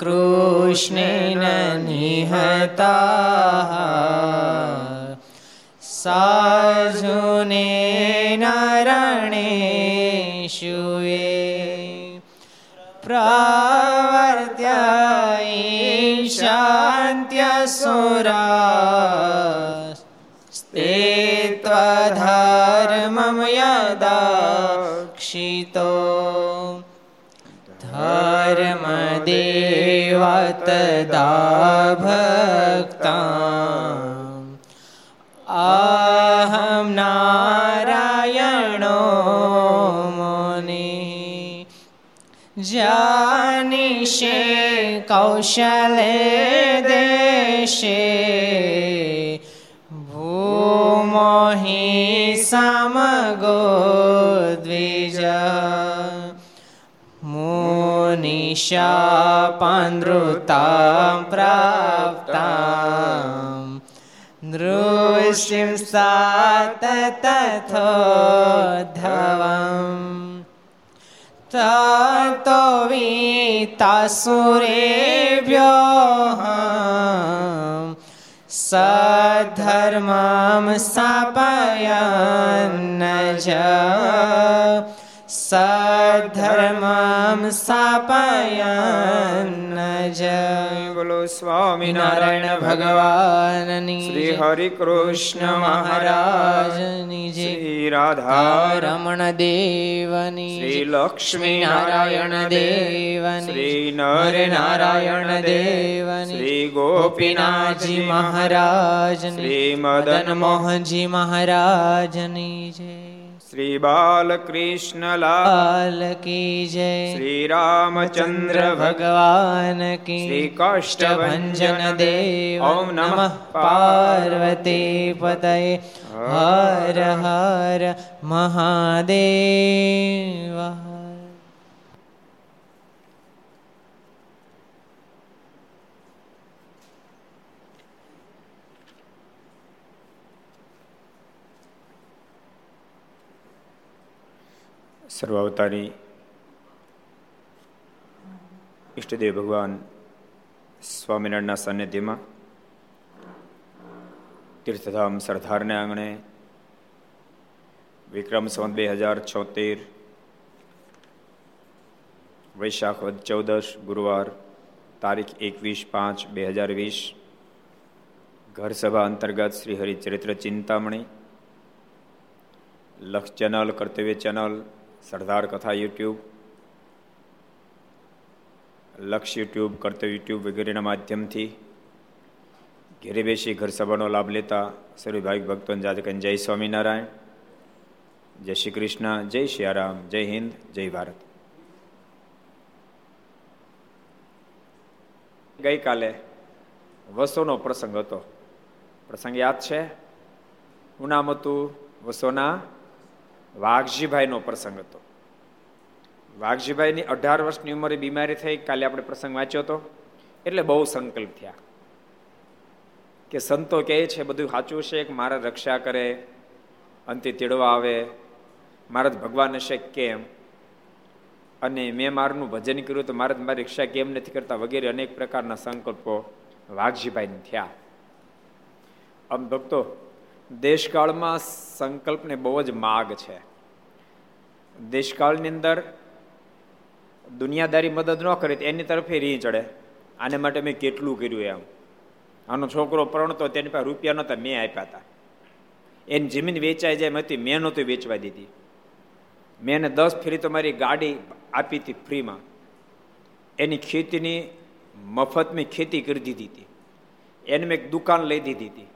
કૃષ્ણેન નિહતા સાજુને નરણેશુએ પ્રવર્ત્ય શાંત્યસુરા સ્તે ત્વધર્મમ યદક્ષિતો तदा भक्ता अहं नारायणो मुनि जानिषे कौशले देशे शापानृतां प्राप्तां नृषिं सा तथोद्धवम् ततो वीतासुरेभ्यो स धर्मां सापयन्न स સ્થાપયન જય બોલો સ્વામિનારાયણ ભગવાનની શ્રી હરિ કૃષ્ણ મહારાજની જય શ્રી રાધા રમણ દેવની શ્રી લક્ષ્મી નારાયણ દેવની શ્રી નર નારાયણ દેવની શ્રી ગોપીનાથજી મહારાજ શ્રી મદન મોહનજી મહારાજની જય શ્રી બાલકૃષ્ણ લાલ કી જય શ્રી રામચંદ્ર ભગવાન કી શ્રી કષ્ટભંજન દેવ ઓમ નમઃ પાર્વતી પતય હર હર મહાદેવ સર્વાવતારી ઈષ્ટદેવ ભગવાન સ્વામિનારાયણના સાનિધ્યમાં તીર્થધામ સરદારને આંગણે વિક્રમ સંવત બે હજાર છોતેર, વૈશાખ વદ ચૌદશ, ગુરુવાર તારીખ એકવીસ પાંચ બે હજાર વીસ, ઘરસભા અંતર્ગત શ્રી હરિચરિત્ર ચિંતામણી, લક્ષ ચેનલ, કર્તવ્ય ચેનલ સરદાર કથા યુટ્યુબ, લક્ષ યુટ્યુબ, કર્તવ્ય યુટ્યુબ વગેરેના માધ્યમથી ઘેરે બેસી ઘર સભાનો લાભ લેતા સર્વે ભાવિક ભક્તોને જાતકન જય સ્વામિનારાયણ, જય શ્રી કૃષ્ણ, જય શ્રી જય હિન્દ, જય ભારત. ગઈકાલે વસોનો પ્રસંગ હતો. પ્રસંગ યાદ છે? હું નામ હતું વસોના વાઘજીભાઈનો પ્રસંગ હતો. વાઘજીભાઈની અઢાર વર્ષની ઉંમરે બીમારી થઈ, કાલે આપણે પ્રસંગ વાંચ્યો હતો. એટલે બહુ સંકલ્પ થયા. કે સંતો કહે છે, બધું સાચું છે, કે મારા રક્ષા કરે, અંતે તેડવા આવે, મારા ભગવાન હશે કેમ? અને મેં મારનું ભજન કર્યું તો મારે મારી રક્ષા કેમ નથી કરતા? વગેરે અનેક પ્રકારના સંકલ્પો વાઘજીભાઈને થયા. આમ ભક્તો દેશકાળમાં સંકલ્પને બહુ જ માગ છે. દેશકાળની અંદર દુનિયાદારી મદદ ન કરે એની તરફે રી ચડે. આને માટે મેં કેટલું કર્યું એમ. આનો છોકરો પરણતો તેની પાસે રૂપિયા નહોતા, મેં આપ્યા હતા એની જમીન વેચાઈ જાય હતી, મેં નહોતી વેચવા દીધી. મેં એને દસ ફેરી તો મારી ગાડી આપી હતી ફ્રીમાં. એની ખેતીની મફત મેં ખેતી કરી દીધી હતી. એને મેં એક દુકાન લઈ દીધી હતી.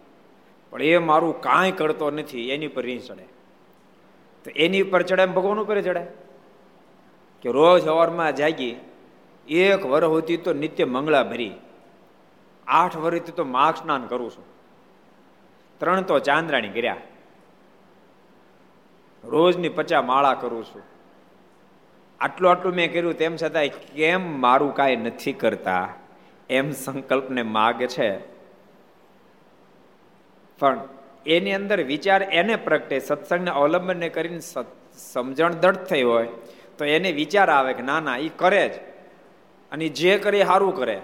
પણ એ મારું કાંઈ કરતો નથી, એની પર રી ચડે. તો એની ઉપર ચડે એમ ભગવાન ઉપર ચડે. કે રોજ સવારમાં જાગી, એક વર હોતી તો નિત્ય મંગળા ભરી. આઠ વર્ષથી તો માઘ સ્નાન કરું છું. ત્રણ તો ચાંદ્રાણી કર્યા. રોજની પચા માળા કરું છું. આટલું આટલું મેં કર્યું, તેમ છતાંય કેમ મારું કાંઈ નથી કરતા? એમ સંકલ્પને માગ છે. પણ એની અંદર વિચાર એને પ્રગટે, સત્સંગને અવલંબનને કરીને સમજણ દઢ થઈ હોય, તો એને વિચાર આવે કે ના ના એ કરે જ. અને જે કરે સારું કરે.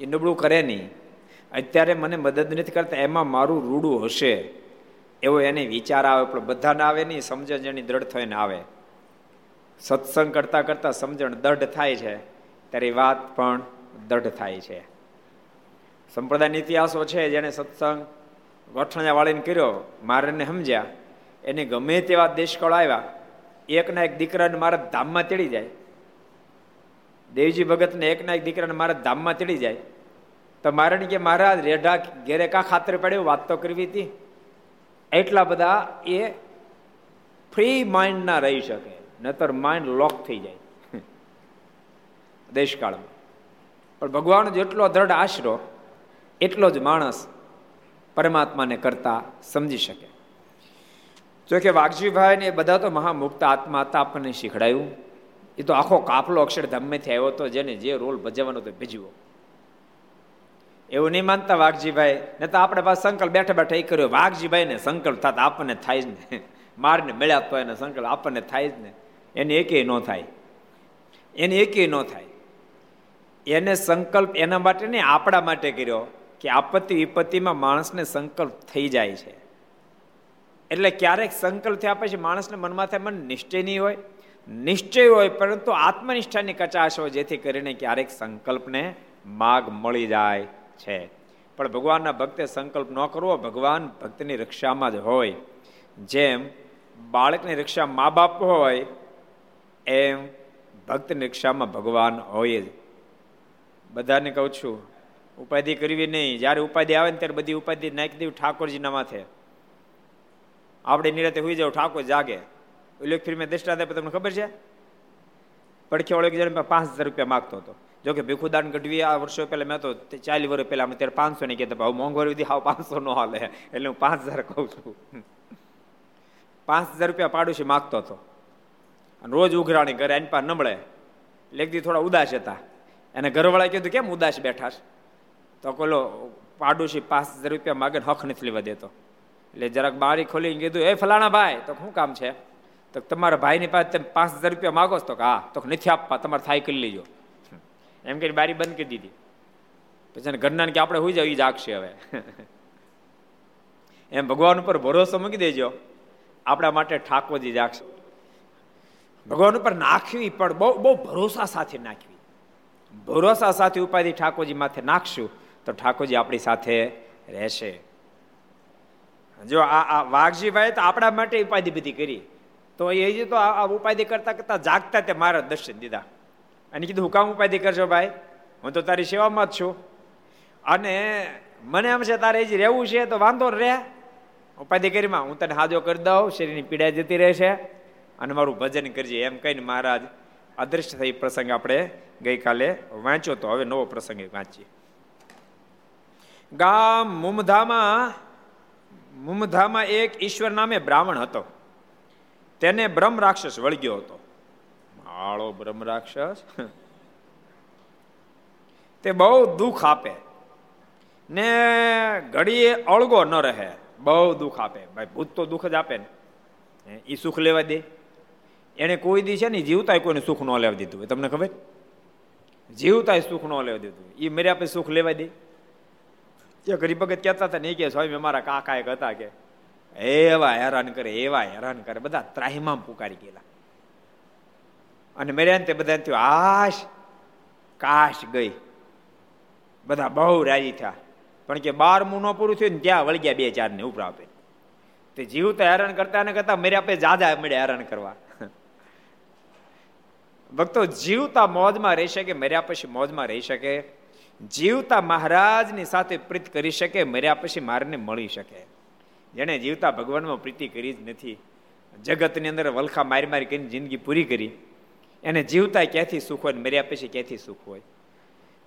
એ નબળું કરે નહીં. અત્યારે મને મદદ નથી કરતા, એમાં મારું રૂડું હશે. એવો એને વિચાર આવે, પણ બધાને આવે નહીં સમજણ જેની દ્રઢ થઈને આવે. સત્સંગ કરતાં કરતાં સમજણ દઢ થાય છે. ત્યારે વાત પણ દઢ થાય છે. સંપ્રદાયના ઇતિહાસો છે જેને સત્સંગ ગોઠણિયા વાળીને કર્યો, મારેને સમજ્યા. એને ગમે તેવા દેશકળ આવ્યા, એકના એક દીકરાને મારા ધામમાં તેડી જાય. દેવજી ભગતને એકના એક દીકરાને મારા ધામમાં તેડી જાય. તો મારે કે મારા રેઢા ઘેરે કા ખાતર પડ્યું? વાત તો કરવી હતી. એટલા બધા એ ફ્રી માઇન્ડ ના રહી શકે, નતર માઇન્ડ લોક થઈ જાય. દેશકાળમાં. પણ ભગવાન જેટલો દ્રઢ આશરો, એટલો જ માણસ પરમાત્માને કરતા સમજી શકે. જોકે વાઘજીભાઈને વાઘજીભાઈ ને બધા તો મહામુક્ત આત્મા હતા, આપણને શીખડાયું. એ તો આખો કાફલો અક્ષરધામમાંથી આવ્યો હતો, જેને જે રોલ ભજવવાનો તો ભજવો એવું નહીં માનતા વાઘજીભાઈ ને તો આપણે પાસે સંકલ્પ બેઠા બેઠા એ કર્યો, વાઘજીભાઈને સંકલ્પ થતા, આપણને થાય જ ને. મારને મળ્યા તો એને સંકલ્પ, આપણને થાય જ ને. એને એકે ન થાય. એને એકે ન થાય. એને સંકલ્પ એના માટે નહીં, આપણા માટે કર્યો. કે આપત્તિ વિપત્તિમાં માણસને સંકલ્પ થઈ જાય છે. એટલે ક્યારેક સંકલ્પ થયા પછી માણસને મનમાં થાય મન નિશ્ચય નહીં હોય. નિશ્ચય હોય, પરંતુ આત્મનિષ્ઠાની કચાશ હોય, જેથી કરીને ક્યારેક સંકલ્પને માગ મળી જાય છે. પણ ભગવાનના ભક્તે સંકલ્પ ન કરવો, ભગવાન ભક્તની રક્ષામાં જ હોય. જેમ બાળકની રક્ષા મા બાપ હોય, એમ ભક્તની રક્ષામાં ભગવાન હોય જ. બધાને કહું છું ઉપાધિ કરવી નહીં. જ્યારે ઉપાધિ આવે ને ત્યારે બધી ઉપાધિ નાખી દેવી ઠાકોરજીના માથે. આપણે નિરાતે હોઈ જાવ ઠાકોર જાગે. ઓલો ફિર મેં દ્રષ્ટાંત આપે તમને ખબર છે? પડખે વાળો જણ પાંચ હજાર રૂપિયા માગતો હતો. જો કે ભીખુદાન ગઢવી આ વર્ષો પહેલા મેં તો ચાલી વર્ષ પહેલા અમે ત્યારે પાંચસો ને કહેતા ભાવ મોંઘવારી સુધી હાવ પાંચસો નો હાલે. એટલે હું પાંચ હજાર કહું છું. પાંચ હજાર રૂપિયા પાડોશી માગતો હતો. અને રોજ ઉઘરાણી ઘરે એની પાસે નબળે લેખદી થોડા ઉદાસ હતા. એને ઘરવાળા કીધું, કેમ ઉદાસ બેઠા તો કોલો પાડોશી પાંચ હજાર રૂપિયા માગે હક નથી લેવા દેતો. એટલે જરાક બારી ખોલીને કીધું એ ફલાણા ભાઈ, તો શું કામ છે? તો તમારા ભાઈની પાસે તમે પાંચ હજાર રૂપિયા માગો તો હા, તો નથી આપવા, તમારે થાય કરી લેજો. એમ કે બારી બંધ કરી દીધી. પછી ઘરના કે, આપણે હોઈ જાવ એ જાગશે હવે. એમ ભગવાન ઉપર ભરોસો મૂકી દેજો. આપણા માટે ઠાકોરજી જાગશે. ભગવાન ઉપર નાખવી પણ બહુ બહુ ભરોસા સાથે નાખવી. ભરોસા સાથે ઉપાધિ ઠાકોરજી માથે નાખશું. તો ઠાકોરજી આપણી સાથે રહેશે. જો આ આ વાઘજીભાઈ તો આપણા માટે ઉપાધિ બધી કરી. તો એ તો આ ઉપાધિ કરતા કરતા જાગતા તે મારા દર્શન દીધા. અને કીધું, હું કામ ઉપાધિ કરશો ભાઈ? હું તો તારી સેવામાં જ છું. અને મને એમ છે, તારે જ રહેવું છે તો વાંધો રહે. ઉપાધિ કરીમાં હું તને હાજો કરી દઉં, શરીરની પીડા જતી રહેશે. અને મારું ભજન કરજે. એમ કહીને મહારાજ અદૃશ્ય થઈ પ્રસંગ આપણે ગઈકાલે વાંચ્યો તો. હવે નવો પ્રસંગ વાંચીએ. ગામ મુમધામાં મુમધામાં એક ઈશ્વર નામે બ્રાહ્મણ હતો. તેને બ્રહ્મ રાક્ષસ વળગ્યો હતો. માળો બ્રહ્મ રાક્ષસ. તે બહુ દુઃખ આપે. ને ઘડીએ અળગો ન રહે. બહુ દુઃખ આપે. ભાઈ, ભૂત તો દુઃખ જ આપે ને. એ સુખ લેવા દે. એને કોઈ દી છે ને જીવતા કોઈને સુખ ન લેવા દીધું તમને ખબર? જીવતા સુખ ન લેવા દીધું એ મર્યા પછી સુખ લેવા દે. એ ગરીબ ભગત કહેતા હતા ને કે, સ્વામી, અમારા કાકા એક હતા કે. એવા હેરાન કરે, એવા હેરાન કરે, બધા ત્રાહીમામ પુકારી ગયેલા. અને મર્યા તે બધા થયું, આશ, કાશ ગઈ. બધા બહુ રાજી થયા. પણ કે બાર ન પૂરું થયું ને ત્યાં વળગ્યા બે ચાર ને ઉપરા આપે. તે જીવતા હેરાન કરતા ને કરતા મેર્યા પે જાદા મળ્યા હેરાન કરવા. ભક્તો, જીવતા મોજમાં રહી શકે મર્યા પછી મોજમાં રહી શકે? જીવતા મહારાજની સાથે પ્રીત કરી શકે, મર્યા પછી મારને મળી શકે. જેણે જીવતા ભગવાનમાં પ્રીતિ કરી જ નથી. જગતની અંદર વલખા મારી મારી કરીને જિંદગી પૂરી કરી. એને જીવતા ક્યાંથી સુખ હોય મર્યા પછી ક્યાંથી સુખ હોય?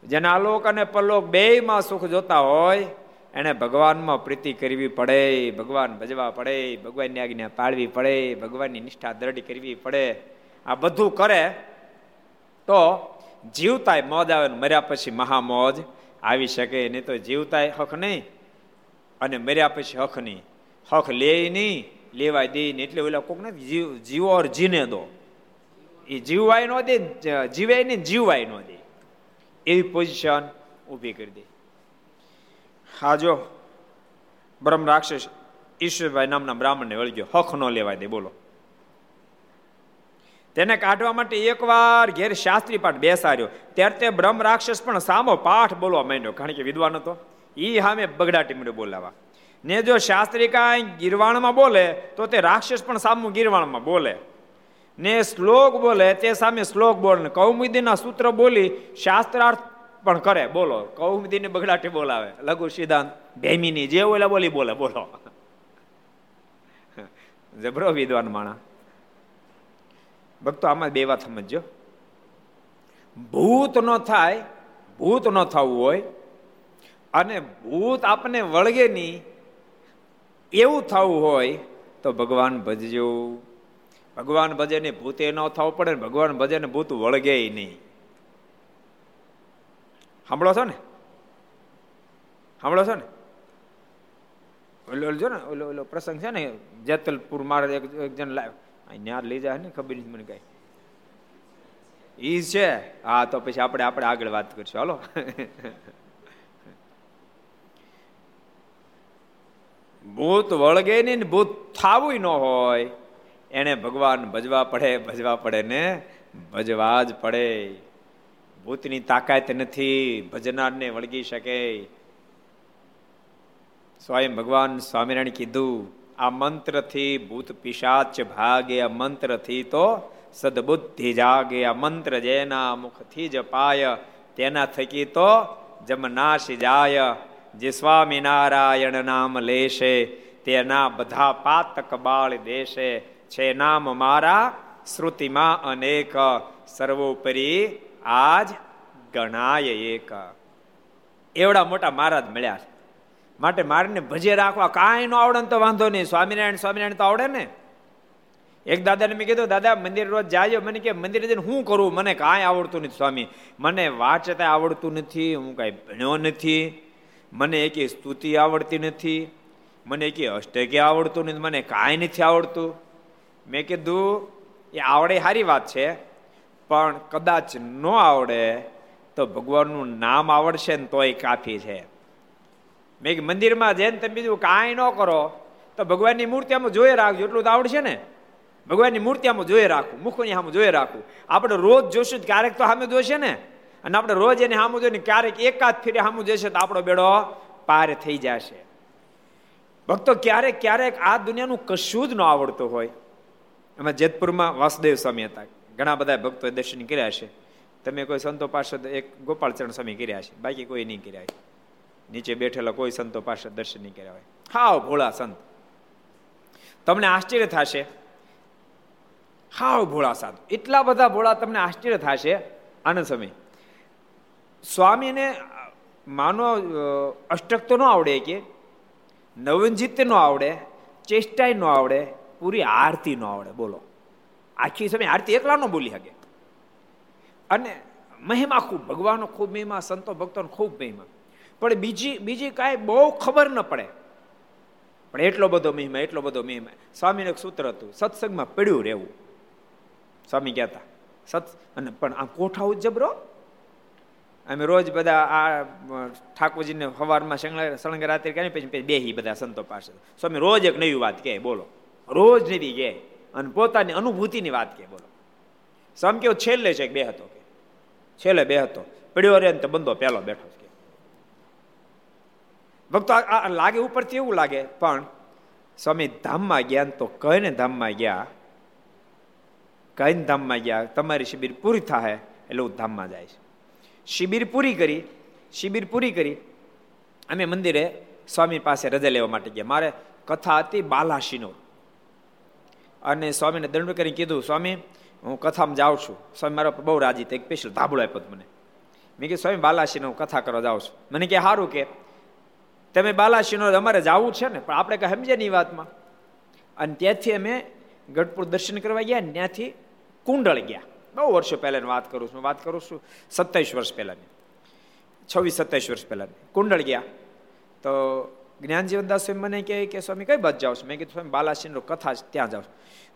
જેના આલોક અને પલોક બેયમાં સુખ જોતા હોય, એને ભગવાનમાં પ્રીતિ કરવી પડે, ભગવાન ભજવા પડે, ભગવાનની આજ્ઞા પાળવી પડે, ભગવાનની નિષ્ઠા દ્રઢ કરવી પડે. આ બધું કરે તો જીવતાય મોજ આવે મર્યા પછી મહામોજ આવી શકે, નહીં તો જીવતાય હક નહીં. અને મર્યા પછી હક નહીં. હક લે નહીં, લેવાય દે નહીં. એટલે ઓલા કોક ને જીવ, જીવો ઓર જીને દો. એ જીવવાય ન દે જીવાય નહીં, જીવવાય ન દે. એવી પોઝિશન ઊભી કરી દે. હા, જો. બ્રહ્મ રાક્ષસ ઈશ્વરભાઈ નામના બ્રાહ્મણને વળગ્યો. હક ન લેવાય દે, બોલો. તેને કાઢવા માટે એકવાર ઘેર શાસ્ત્રી પાઠ બેસાડ્યો. ત્યારે તે બ્રહ્મ રાક્ષસ પણ સામો પાઠ બોલવા માંડ્યો. કારણ કે વિદ્વાન હતો. એ સામે બગડાટી મળ્યો બોલાવા. ને જો શાસ્ત્રી કાંઈ ગીરવાણમાં બોલે, તો તે રાક્ષસ પણ સામું ગીરવાણમાં બોલે. ને શ્લોક બોલે, તે સામે શ્લોક બોલે કૌમુદીના સૂત્ર બોલી શાસ્ત્રાર્થ પણ કરે. બોલો, કૌમુદીને બગડાટી બોલાવે. લઘુ સિદ્ધાંત, ભેમીની જે ઓલા બોલી બોલે, બોલો. જબરો વિદ્વાન માણા. ભક્તો, આમાં બે વાત સમજો ભૂત ન થાય, ભૂત ન થવું હોય, અને ભૂત આપને વળગે નહીં, એવું થવું હોય, તો ભગવાન ભજજો. ભગવાન ભજે ને ભૂતે ન થવું પડે ભગવાન ભજે ને ભૂત વળગે નહીં. સાંભળો છો ને? સાંભળો છો ને? ઓલો જો ને, ઓલો ઓલો પ્રસંગ છે ને, જેતલપુર મારે એક જણ લાવ્યો. ત્યાં લઈ જાય ને ખબર નથી મને કઈ. ઈ છે? હા, તો પછી આપણે આપણે આગળ વાત કરશું. હાલો. ભૂત વળગે નહીં ભૂત થાવું ન હોય. એને ભગવાન ભજવા પડે ભજવા પડે ને ભજવા જ પડે. ભૂતની તાકાત નથી, ભજનારને વળગી શકે. સ્વયં ભગવાન સ્વામિનારાયણ કીધું આ મંત્રથી ભૂત પિશાચ ભાગે, આ મંત્રથી તો સદબુદ્ધિ જાગે. આ મંત્ર જેના મુખથી જ પાય, તેના થકી તો જમનાશી જાય. જે સ્વામિનારાયણ નામ લેશે, તેના બધા પાતક બાળ દેશે. છે નામ મારા શ્રુતિમાં અનેક. સર્વોપરી આજ ગણાય એક. એવડા મોટા મહારાજ મળ્યા માટે મારીને ભજે રાખવા કાંઈ ન આવડે તો વાંધો નહીં. સ્વામિનારાયણ સ્વામિનારાયણ તો આવડે ને. એક દાદાને મેં કીધું, દાદા, મંદિર રોજ જાય મને કે, મંદિરે જઈને શું કરું? મને કાંઈ આવડતું નથી, સ્વામી. મને વાંચતા આવડતું નથી, હું કાંઈ ભણ્યો નથી. મને એકે સ્તુતિ આવડતી નથી. મને એકે અષ્ટકે આવડતું નથી, મને કાંઈ નથી આવડતું. મેં કીધું, એ આવડે સારી વાત છે, પણ કદાચ ન આવડે તો ભગવાનનું નામ આવડશે ને તોય કાફી છે. મેં કે મંદિરમાં જઈને તમે બીજું કાંઈ ન કરો. તો ભગવાનની મૂર્તિ આમાં જોઈ રાખજો, એટલું તો આવડશે ને. ભગવાનની મૂર્તિ આમાં જોઈ રાખવું મુખની સામે જોઈ રાખવું આપણે રોજ જોશું ક્યારેક તો સામે જોશે ને. અને આપણે રોજ એને સામું જોઈને ક્યારેક એકાદ ફેરે સામું જશે તો આપણો બેડો પાર થઈ જશે. ભક્તો, ક્યારેક ક્યારેક આ દુનિયાનું કશું જ ન આવડતું હોય. એમાં જેતપુરમાં વાસુદેવ સ્વામી હતા. ઘણા બધા ભક્તોએ દર્શન કર્યા છે. તમે કોઈ સંતો પાસે એક ગોપાલચરણ સ્વામી કર્યા છે. બાકી કોઈ નહીં કર્યા નીચે બેઠેલા કોઈ સંતો પાસે દર્શન નહીં કર્યા હોય. હાવ ભોળા સંત. તમને આશ્ચર્ય થશે? હાવ ભોળા સાધુ એટલા બધા ભોળા તમને આશ્ચર્ય થશે? આનંદ સમય સ્વામીને માનો અષ્ટક તો ન આવડે કે નવનજીત ન આવડે ચેષ્ટાય ન આવડે, પૂરી આરતી ન આવડે, બોલો. આખી સમય આરતી એકલા ન બોલી શકે અને મહિમા ખૂબ, ભગવાનનો ખૂબ મહિમા, સંતો ભક્તોનો ખૂબ મહિમા. પણ બીજી બીજી કાંઈ બહુ ખબર ન પડે. પણ એટલો બધો મહિમા, એટલો બધો મહિમા. સ્વામીનું એક સૂત્ર હતું, સત્સંગમાં પડ્યું રહેવું. સ્વામી કહેતા, સત અને પણ આ કોઠા ઉજબરો અમે રોજ બધા આ ઠાકોરજીને સવારમાં સળંગ રાત્રે કહે પછી બેહી બધા સંતો પાસે. સ્વામી રોજ એક નવી વાત કહે, બોલો. રોજ નવી કહે અને પોતાની અનુભૂતિની વાત કહે, બોલો. સ્વામી કેવો છેલ્લે છે બે હતો કે? છેલ્લે બે હતો. પડ્યો રે તો બંધો પહેલો બેઠો છે ભક્તો, આ લાગે ઉપરથી એવું લાગે, પણ સ્વામી ધામમાં ગયા તો કઈને ધામમાં ગયા. કઈને ધામમાં ગયા. તમારી શિબિર પૂરી થાય એટલે હું ધામમાં જાય શિબિર પૂરી કરી, શિબિર પૂરી કરી, અમે મંદિરે સ્વામી પાસે રજા લેવા માટે ગયા. મારે કથા હતી બાલાશીનો અને સ્વામીને દંડ કરી કીધું, સ્વામી, હું કથામાં જાઉં છું. સ્વામી મારા બહુ રાજી એક સ્પેશિયલ ધાબળો આપ્યો મને. મેં કીધું, સ્વામી બાલાશીનો કથા કરવા જાઉં છું. મને કે સારું કે તમે બાલાશીનો અમારે જવું છે ને, પણ આપણે કઈ સમજે નહીં વાતમાં. અને ત્યાંથી અમે ગઢપુર દર્શન કરવા ગયા ત્યાંથી કુંડળ ગયા. બહુ વર્ષો પહેલાની વાત કરું છું, વાત કરું છું સત્તાવીસ વર્ષ પહેલાની. છવ્વીસ, સત્તાવીસ વર્ષ પહેલાની. કુંડળ ગયા. તો જ્ઞાનજીવન દાસ સ્વામી મને કહે કે, સ્વામી, કઈ બાજુ જાઓ છો? મેં કીધું, સ્વામી બાલાશીનો કથા ત્યાં જાઓ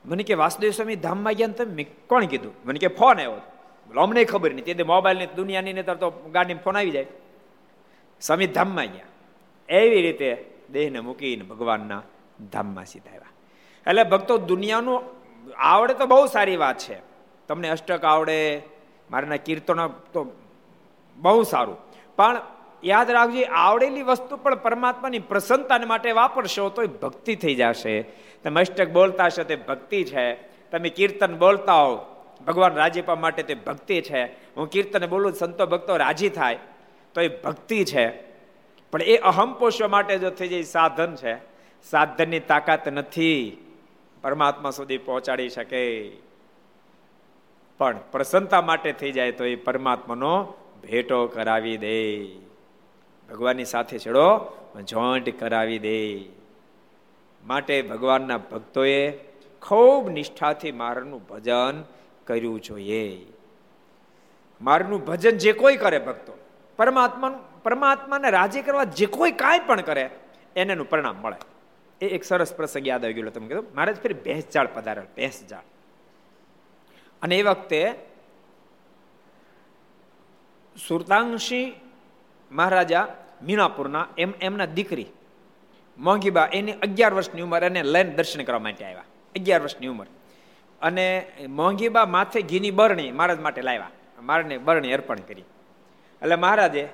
મને કે, વાસુદેવ સ્વામી, ધામમાં ગયા ને તમે? કોણ કીધું? મને કે, ફોન આવ્યો અમને ખબર નહીં તે મોબાઈલની દુનિયાની તો ગાડીમાં ફોન આવી જાય. સ્વામી, ધામમાં ગયા. એવી રીતે દેહને મૂકીને ભગવાનના ધામમાં સીધા આવ્યા એટલે ભક્તો, દુનિયાનું આવડે તો બહુ સારી વાત છે. તમને અષ્ટક આવડે, મારાના કીર્તનો તો બહુ સારું. પણ યાદ રાખજો આવડેલી વસ્તુ પણ પરમાત્માની પ્રસન્નતાને માટે વાપરશો તો એ ભક્તિ થઈ જશે. તમે અષ્ટક બોલતા હશો તે ભક્તિ છે. તમે કીર્તન બોલતા હો ભગવાન રાજીપા માટે તે ભક્તિ છે. હું કીર્તન બોલું, સંતો ભક્તો રાજી થાય, તો એ ભક્તિ છે. પણ એ અહમ પોષવા માટે જો થઈ જાય સાધન છે. સાધનની તાકાત નથી. પરમાત્મા સુધી પહોંચાડી શકે. પણ પ્રસન્નતા માટે થઈ જાય તો એ પરમાત્માનો ભેટો કરાવી દે. ભગવાનની સાથે છેડો જોઈન્ટ કરાવી દે. માટે ભગવાનના ભક્તોએ ખૂબ નિષ્ઠાથી મારનું ભજન કર્યું જોઈએ. મારનું ભજન જે કોઈ કરે ભક્તો, પરમાત્માનું પરમાત્માને રાજી કરવા જે કોઈ કાંઈ પણ કરે, એનેનું પરિણામ મળે. એ એક સરસ પ્રસંગ યાદ આવી ગયો તમે કીધું. મહારાજ ફરી ભેંસ જાળ પધારેલ જાળ અને એ વખતે સુરતાંશી મહારાજા મીણાપુરના એમ એમના દીકરી મોંઘીબા, એની અગિયાર વર્ષની ઉંમર એને લઈને દર્શન કરવા માટે આવ્યા. અગિયાર વર્ષની ઉંમર. અને મોંઘીબા માથે ઘીની બરણી મહારાજ માટે લાવ્યા. મારને બરણી અર્પણ કરી. એટલે મહારાજે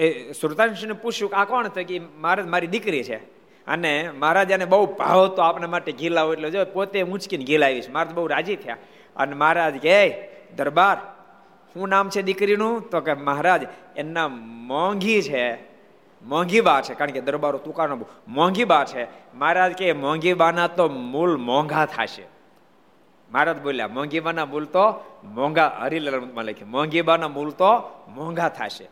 એ સુરતાંશને પૂછ્યું કે આ કોણ તો કે મહારાજ મારી દીકરી છે. અને મહારાજાને બહુ ભાવ તો આપણા માટે ઘી લાવો એટલે જો પોતે મૂંચકીને ઘીલાવીશ મહારાજ બહુ રાજી થયા. અને મહારાજ કહે દરબાર, શું નામ છે દીકરીનું? તો કે, મહારાજ એના મોંઘી છે. મોંઘી બા છે. કારણ કે દરબારો તુકાનો મોંઘી બા છે. મહારાજ કે, મોંઘી બાના તો મૂળ મોંઘા થશે. મહારાજ બોલ્યા, મોંઘી બાના મૂળ તો મોંઘા. હરિલ લખ્યું, મોંઘી બાના મૂળ તો મોંઘા થશે.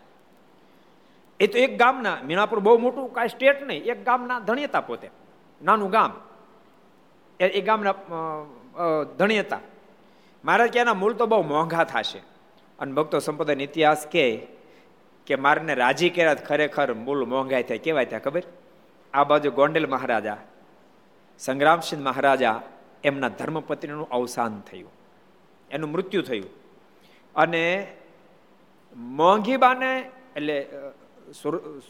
એ તો એક ગામના, મીણાપુર બહુ મોટું કાંઈ સ્ટેટ નહીં, એક ગામના ધણિયતા પોતે. નાનું ગામ. એ ગામના ધણિયતા. મહારાજ કે એના મૂળ તો બહુ મોંઘા થશે. અને ભક્તો સંપ્રદાયનો ઇતિહાસ કહે કે મારને રાજી કર્યા ખરેખર મૂળ મોંઘાઈ થાય. કેવાય ત્યાં ખબર? આ બાજુ ગોંડલ મહારાજા, સંગ્રામસિંહ મહારાજા, એમના ધર્મપત્નીનું અવસાન થયું. એનું મૃત્યુ થયું. અને મોંઘીબાને એટલે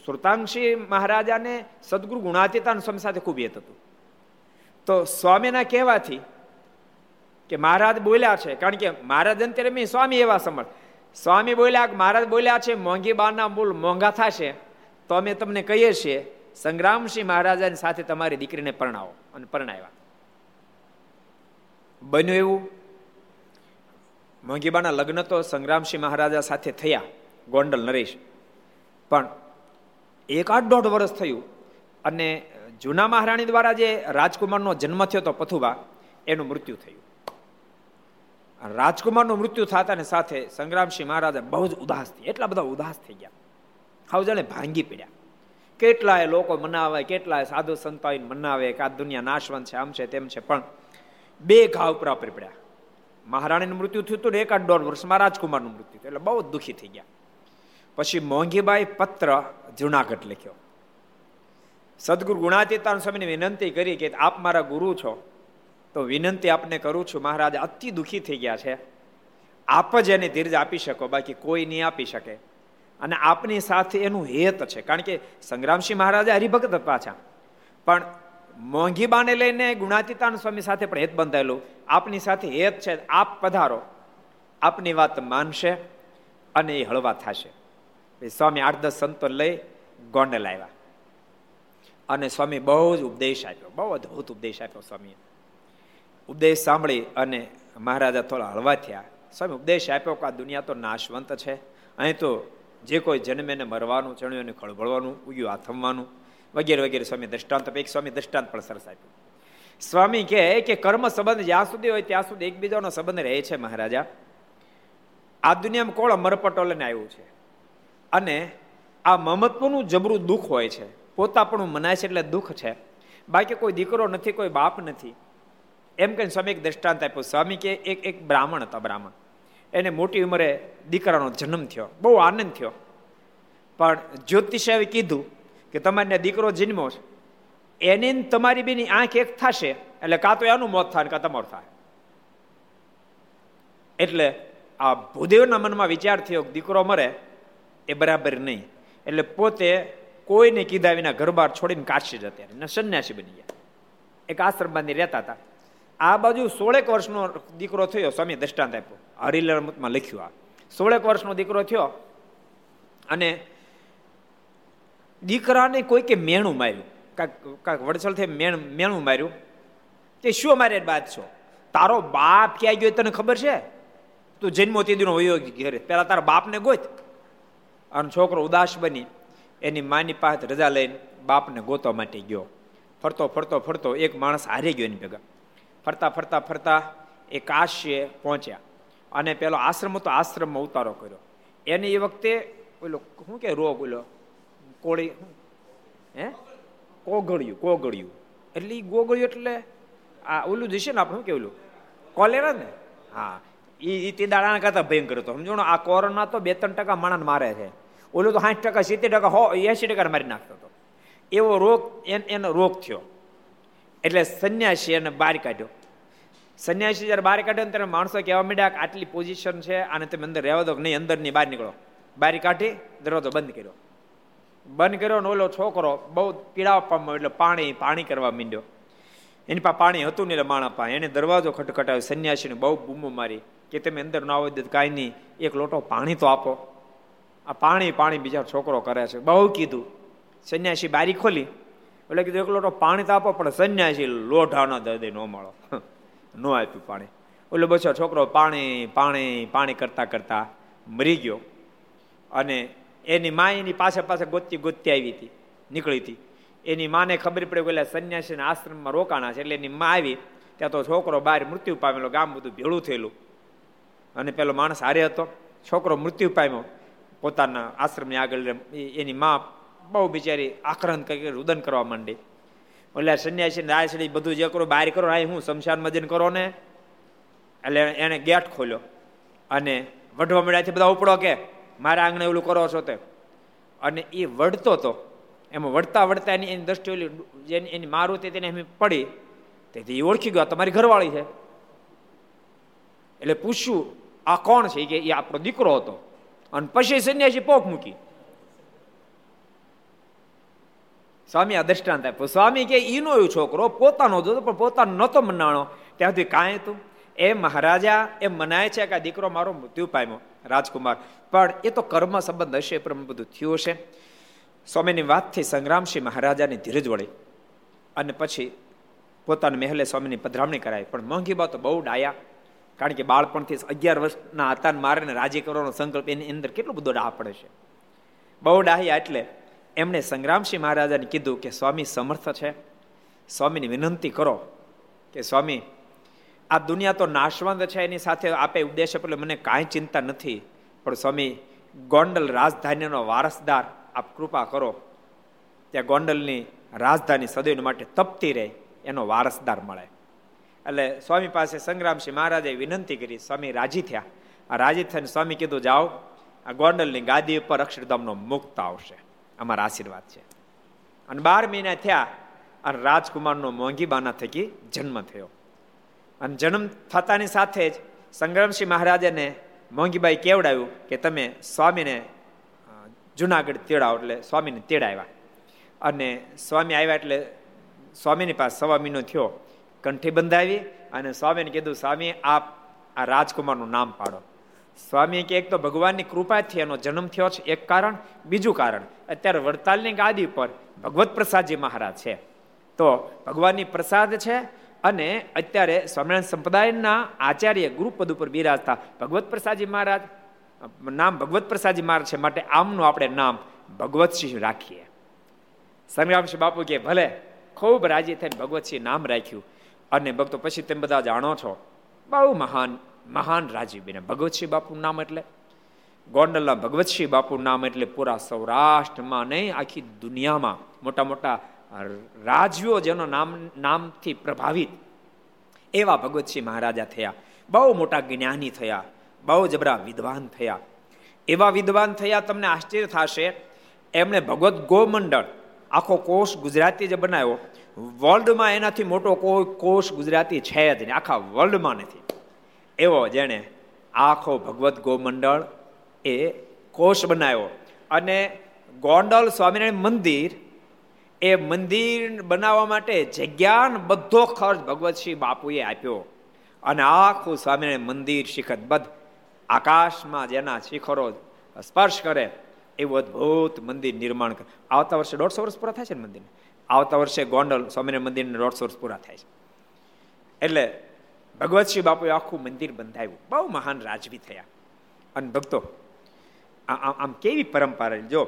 સુરતાંશી મહારાજાને સદગુરુ ગુણાતીતાન સ્વામી સાથે ખૂબ યત હતું. તો સ્વામીના કહેવાથી કે મહારાજ બોલ્યા છે, કારણ કે મહારાજ અંતરે મેં સ્વામી એવા સમર્થ. સ્વામી બોલ્યા મહારાજ બોલ્યા છે, મોંઘી બાના મૂળ મોંઘા થશે, તો અમે તમને કહીએ છીએ, સંગ્રામસિંહ મહારાજાની સાથે તમારી દીકરીને પરણાવો, અને પરણાવ્યા. બન્યું એવું. મોંઘીબાના લગ્ન તો સંગ્રામસિંહ મહારાજા સાથે થયા, ગોંડલ નરેશ. પણ એક આઠ દોઢ વર્ષ થયું અને જૂના મહારાણી દ્વારા જે રાજકુમારનો જન્મ થયો તો પથુબા એનું મૃત્યુ થયું. રાજકુમારનું મૃત્યુ થતાને સાથે સંગ્રામસિંહ મહારાજા બહુ જ ઉદાસ થઈ એટલા બધા ઉદાસ થઈ ગયા. હાવ જાણે ભાંગી પડ્યા. કેટલાય લોકો મનાવે, કેટલાય સાધુ સંતો મનાવે કે આ દુનિયા નાશવંત છે, આમ છે, તેમ છે, પણ બે ઘા ઉપર પડ્યા. મહારાણીનું મૃત્યુ થયું હતું ને એકાદ દોઢ વર્ષમાં રાજકુમારનું મૃત્યુ થયું, એટલે બહુ દુઃખી થઈ ગયા. પછી મોંઘીબાઈ પત્ર જુનાગઢ લખ્યો. સદગુરુ ગુણાતીતાન સ્વામીને વિનંતી કરી કે આપ મારા ગુરુ છો, તો વિનંતી આપને કરું છું મહારાજ, અતિ દુઃખી થઈ ગયા છે. આપ જ એને ધીરજ આપી શકો, બાકી કોઈ નહીં આપી શકે. અને આપની સાથે એનું હેત છે, કારણ કે સંગ્રામસિંહ મહારાજા હરિભગત પાછા. પણ મોંઘીબાને લઈને ગુણાતીતાન સ્વામી સાથે પણ હેત બંધાયેલું. આપની સાથે હેત છે, આપ પધારો. આપની વાત માનશે અને એ હળવા થશે. સ્વામી આઠ સંતો લઈ ગોંડલ આવ્યા. અને સ્વામી બહુ જ ઉપદેશ આપ્યો. બહુ અદભુત ઉપદેશ આપ્યો સ્વામીએ. ઉપદેશ સાંભળી અને મહારાજા થોડા હળવા થયા. સ્વામી ઉપદેશ આપ્યો કે આ દુનિયા તો નાશવંત છે. અહીં તો જે કોઈ જન્મે ને મરવાનું, ચણ્યું એને ખળભળવાનું, ઉગ્યું આથમવાનું વગેરે વગેરે સ્વામી દ્રષ્ટાંત એક સ્વામી દ્રષ્ટાંત પણ સરસ આપ્યું. સ્વામી કહે કે કર્મ સંબંધ જ્યાં સુધી હોય ત્યાં સુધી એકબીજાનો સંબંધ રહે છે મહારાજા. આ દુનિયામાં કોણ મરપટોલને આવ્યું છે? અને આ મમત્વનું જબરું દુઃખ હોય છે. પોતાપણું મનાય છે એટલે દુઃખ છે. બાકી કોઈ દીકરો નથી, કોઈ બાપ નથી. એમ કહીને સ્વામી એક દ્રષ્ટાંત આપ્યો. સ્વામી કે એક એક બ્રાહ્મણ હતા, બ્રાહ્મણ. એને મોટી ઉંમરે દીકરાનો જન્મ થયો. બહુ આનંદ થયો. પણ જ્યોતિષાએ કીધું કે તમારે દીકરો જન્મો છે. એને તમારી બેની આંખ એક થશે, એટલે કાં તો એનું મોત થાય કાં તમારું થાય. એટલે આ ભૂદેવના મનમાં વિચાર થયો દીકરો મરે એ બરાબર નહીં. એટલે પોતે કોઈને કીધા વિના ઘર બહાર છોડીને કાશી જતા ને સંન્યાસી બની ગયા. એક આશ્રમ બાંધી રહેતા હતા. આ બાજુ સોળેક વર્ષનો દીકરો થયો, સ્વામી દ્રષ્ટાંત આપ્યો. હરિલમતમાં લખ્યું આ. સોળેક વર્ષનો દીકરો થયો અને દીકરાને કોઈ કે મેણું માર્યું. કાંઈક કાંઈક વડસલથી મેણ, મેણું માર્યું. તે શું મારે બાદ છો? તારો બાપ ક્યાં ગયો તને ખબર છે? તું જન્મો તે દીનો વયો ઘેરે. પેલા તારા બાપને ગોત. અને છોકરો ઉદાસ બની, એની માની પાસે રજા લઈને બાપને ગોતવા માટે ગયો. ફરતો ફરતો ફરતો એક માણસ હારી ગયો એની ભેગા. ફરતા ફરતા ફરતા એ કાશ્ય પહોંચ્યા અને પેલો આશ્રમ હતો, આશ્રમમાં ઉતારો કર્યો. એને એ વખતે ઓલો, શું કે રોગ ઓલો? કોળી, હે? કોગળ્યું કોગળ્યું. એટલે એ ગોગળ્યું એટલે આ ઓલું જશે ને આપણે, શું કે ઓલું? કોલેરા ને? હા. એ તે દાડાના કરતા ભયંકર હતો. સમજો આ કોરોના તો બે ત્રણ ટકા માણસ મારે છે. ઓલું તો સાઠ ટકા, સિત્તેર ટકા, હો એસી ટકા મારી નાખતો હતો. એવો રોગ એનો રોગ થયો. એટલે સંન્યાસી એને બહાર કાઢ્યો. સંન્યાસી જ્યારે બહાર કાઢ્યો ને ત્યારે માણસો કહેવા માંડ્યા કે આટલી પોઝિશન છે અને તમે અંદર રહેવા દો નહીં, અંદરની બહાર નીકળો. બહાર કાઢી, દરવાજો બંધ કર્યો. બંધ કર્યો ને ઓલો છોકરો બહુ પીડા પામ્યો એટલે પાણી પાણી કરવા માંડ્યો. એની પાસે પાણી હતું ને એટલે માણા પા એને દરવાજો ખટખટાવ્યો સંન્યાસીને બહુ બૂમો મારી. કે તમે અંદર ના આવી દે કાંઈ નહીં. એક લોટો પાણી તો આપો. આ પાણી પાણી બીજા છોકરો કરે છે. બહુ કીધું. સંન્યાસી બારી ખોલી. એટલે કીધું, એક લોટો પાણી તો આપો, પણ સંન્યાસી લોઢાનો દર્દી ન મળો. ન આપ્યું પાણી. ઓલો બચો છોકરો પાણી પાણી પાણી કરતા કરતા મરી ગયો. અને એની મા એની પાસે પાસે ગોતતી ગોતતી આવી હતી, નીકળી હતી. એની માને ખબર પડે પેલા સંન્યાસીના આશ્રમમાં રોકાણા છે. એટલે એની મા આવી. ત્યાં તો છોકરો બહાર મૃત્યુ પામેલો, ગામ બધું ભેળું થયેલું. અને પેલો માણસ હારે હતો. છોકરો મૃત્યુ પામ્યો. પોતાના આશ્રમની આગળ એની મા બહુ બિચારી આક્રંત કરી રુદન કરવા માંડી. એટલે સંન્યાસી રાયસડી બધું જે કરો બહાર કરો, આ હું શમશાન મજન કરો ને? એટલે એને ગેટ ખોલ્યો. અને વઢવા મળ્યાથી બધા ઉપડો કે, મારા આંગણે એવું કરો છો તે. અને એ વળતો હતો એમાં વળતા વળતા એની એની દ્રષ્ટિ ઓલી જેની એની મારું તેને એમ પડી. તેથી એ ઓળખી ગયો તમારી ઘરવાળી છે. એટલે પૂછ્યું આ કોણ છે? કે એ આપણો દીકરો હતો. અને પછી સંન્યાસી પોક મૂકી. સ્વામી આ દ્રષ્ટાંત આપ્યો. સ્વામી કે, ઈનો એવો છોકરો પોતાનો જોતો પણ પોતાનો નહોતો મનાણો ત્યાંથી કાંઈ હતું? એ મહારાજા એ મનાય છે કે આ દીકરો મારો મૃત્યુ પામ્યો, રાજકુમાર. પણ એ તો કર્મ સંબંધ હશે પણ બધું થયું હશે. સ્વામીની વાતથી સંગ્રામસિંહ મહારાજાની ધીરજ વળી. અને પછી પોતાના મહેલે સ્વામીની પધરામણી કરાવી પણ મોંઘી બાતો બહુ ડાયા. કારણ કે બાળપણથી અગિયાર વર્ષના હતા મારે રાજી કરવાનો સંકલ્પ એની અંદર કેટલો બધો ડાહ પડે છે. બહુ ડાહ્યા એટલે એમણે સંગ્રામસિંહ મહારાજાને કીધું કે, સ્વામી, સમર્થ છે. સ્વામીની વિનંતી કરો કે, સ્વામી, આ દુનિયા તો નાશવંત છે એની સાથે આપે ઉદ્દેશ એટલે મને કાંઈ ચિંતા નથી. પણ સ્વામી, ગોંડલ રાજધાનીનો વારસદાર, આપ કૃપા કરો. ત્યાં ગોંડલની રાજધાની સદૈવ માટે તપતી રહે, એનો વારસદાર મળે. એટલે સ્વામી પાસે સંગ્રામસિંહ મહારાજે વિનંતી કરી, સ્વામી, રાજી થયા. આ રાજી થઈને સ્વામી કીધું, જાઓ, આ ગોંડલની ગાદી ઉપર અક્ષરધામનો મુક્ત આવશે. અમારા આશીર્વાદ છે. અને બાર મહિના થયા, અને રાજકુમારનો મોંઘીબાના થકી જન્મ થયો. અને જન્મ થતાની સાથે જ સંગ્રામસિંહ મહારાજાને મોંઘીબાઈ કેવડાવ્યું કે, તમે સ્વામીને જુનાગઢ તેડાવો. એટલે સ્વામીને તેડાવ્યા. અને સ્વામી આવ્યા એટલે સ્વામીની પાસે સવા મહિનો થયો. કંઠી બંધાવી અને સ્વામીને કીધું, સ્વામી, આપ આ રાજકુમારનું નામ પાડો. સ્વામી કે, એક તો ભગવાનની કૃપાથી એનો જન્મ થયો છે, એક કારણ. બીજું કારણ, અત્યારે વડતાલની ગાદી પર ભગવત પ્રસાદજી મહારાજ છે. તો ભગવાનની પ્રસાદ છે અને અત્યારે સ્વામિનારાયણ સંપ્રદાયના આચાર્ય ગુરુપદ ઉપર બિરાજતા ભગવત પ્રસાદજી મહારાજ, નામ ભગવત પ્રસાદજી મહારાજ છે માટે આમનું આપણે નામ ભગવતસિંહ રાખીએ. સંગ્રામસિંહ બાપુ કે, ભલે, ખૂબ રાજી થઈને ભગવતસિંહ નામ રાખ્યું. અને ભક્તો, પછી તેમ બધા જાણો છો, બહુ મહાન મહાન રાજી બને ભગવતસિંહ બાપુનું નામ એટલે? ગોંડલના ભગવતસિંહ બાપુનું નામ એટલે પૂરા સૌરાષ્ટ્રમાં નહીં, આખી દુનિયામાં મોટા મોટા રાજવીઓ જેનો નામ, નામથી પ્રભાવિત એવા ભગવતસિંહ મહારાજા થયા. બહુ મોટા જ્ઞાની થયા, બહુ જબરા વિદ્વાન થયા. એવા વિદ્વાન થયા તમને આશ્ચર્ય થશે, એમણે ભગવત ગોમંડળ આખો કોષ ગુજરાતી જે બનાવ્યો. વર્લ્ડમાં એનાથી મોટો કોઈ કોષ ગુજરાતી છે જ નહીં. આખા વર્લ્ડમાં નથી. એવો જેણે આખો ભગવદ્ ગોમંડળ એ કોષ બનાવ્યો. અને ગોંડલ સ્વામિનારાયણ મંદિર એ મંદિર બનાવવા માટે જગ્યા બધો ખર્ચ ભગવતસિંહ બાપુએ આપ્યો. અને આખું સ્વામિનારાયણ મંદિર શિખરબદ્ધ આકાશમાં જેના શિખરો સ્પર્શ કરે. એવું અદભુત મંદિર નિર્માણ કરે. આવતા વર્ષે દોઢસો વર્ષ પૂરા થાય છે ને મંદિર આવતા વર્ષે ગોંડલ સ્વામિનારાયણ મંદિરને દોઢસો વર્ષ પૂરા થાય છે. એટલે ભગવતસિંહ બાપુએ આખું મંદિર બંધાવ્યું. બહુ મહાન રાજવી થયા. અને ભક્તો આમ કેવી પરંપરા જો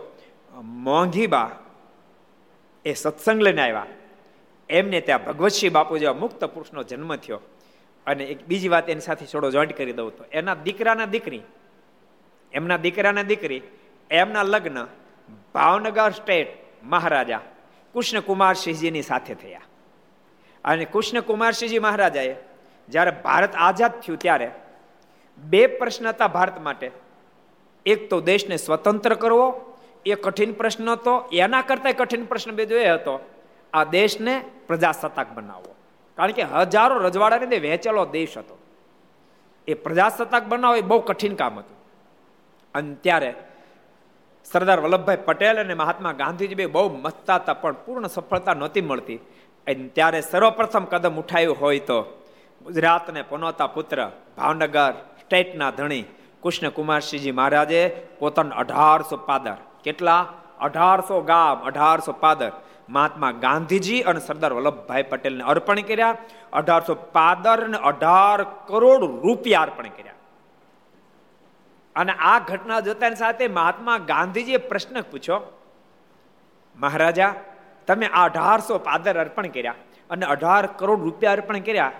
મોંઘીબા એ સત્સંગ લઈને આવ્યા. એમને ત્યાં ભગવતસિંહ બાપુ જેવા મુક્ત પુરુષનો જન્મ થયો. અને એક બીજી વાત એની સાથે છોડો જોઈન્ટ કરી દઉં તો. એના દીકરાના દીકરી, એમના દીકરાના દીકરી, એમના લગ્ન ભાવનગર સ્ટેટ મહારાજા કૃષ્ણકુમારસિંહજીની સાથે થયા. અને કૃષ્ણકુમારસિંહજી મહારાજાએ જ્યારે ભારત આઝાદ થયું ત્યારે બે પ્રશ્ન હતા ભારત માટે. એક તો દેશને સ્વતંત્ર કરવો, એ કઠિન પ્રશ્ન હતો, એના કરતાં કઠિન પ્રશ્ન બીજો એ હતો, આ દેશને પ્રજાસત્તાક બનાવવો. કારણ કે હજારો રજવાડાને વહેંચેલો દેશ હતો. એ પ્રજાસત્તાક બનાવવો એ બહુ કઠિન કામ હતું. અને ત્યારે સરદાર વલ્લભભાઈ પટેલ અને મહાત્મા ગાંધીજી બે બહુ મસ્તા હતા પણ પૂર્ણ સફળતા નહોતી મળતી. ત્યારે સર્વપ્રથમ કદમ ઉઠાયું હોય તો ગુજરાતને પનોતા પુત્ર, ભાવનગર સ્ટેટના ધણી કૃષ્ણકુમારસિંહજી મહારાજે પોતાના અઢારસો પાદર. કેટલા? અઢારસો ગામ, અઢારસો પાદર. મહાત્મા ગાંધીજી અને સરદાર વલ્લભભાઈ પટેલને અર્પણ કર્યા. અઢારસો પાદર અને અઢાર કરોડ રૂપિયા અર્પણ કર્યા. અને આ ઘટના જોતાની સાથે મહાત્મા ગાંધીજીએ પ્રશ્ન પૂછ્યો, મહારાજા, તમે અઢારસો પાદર અર્પણ કર્યા અને અઢાર કરોડ રૂપિયા અર્પણ કર્યા,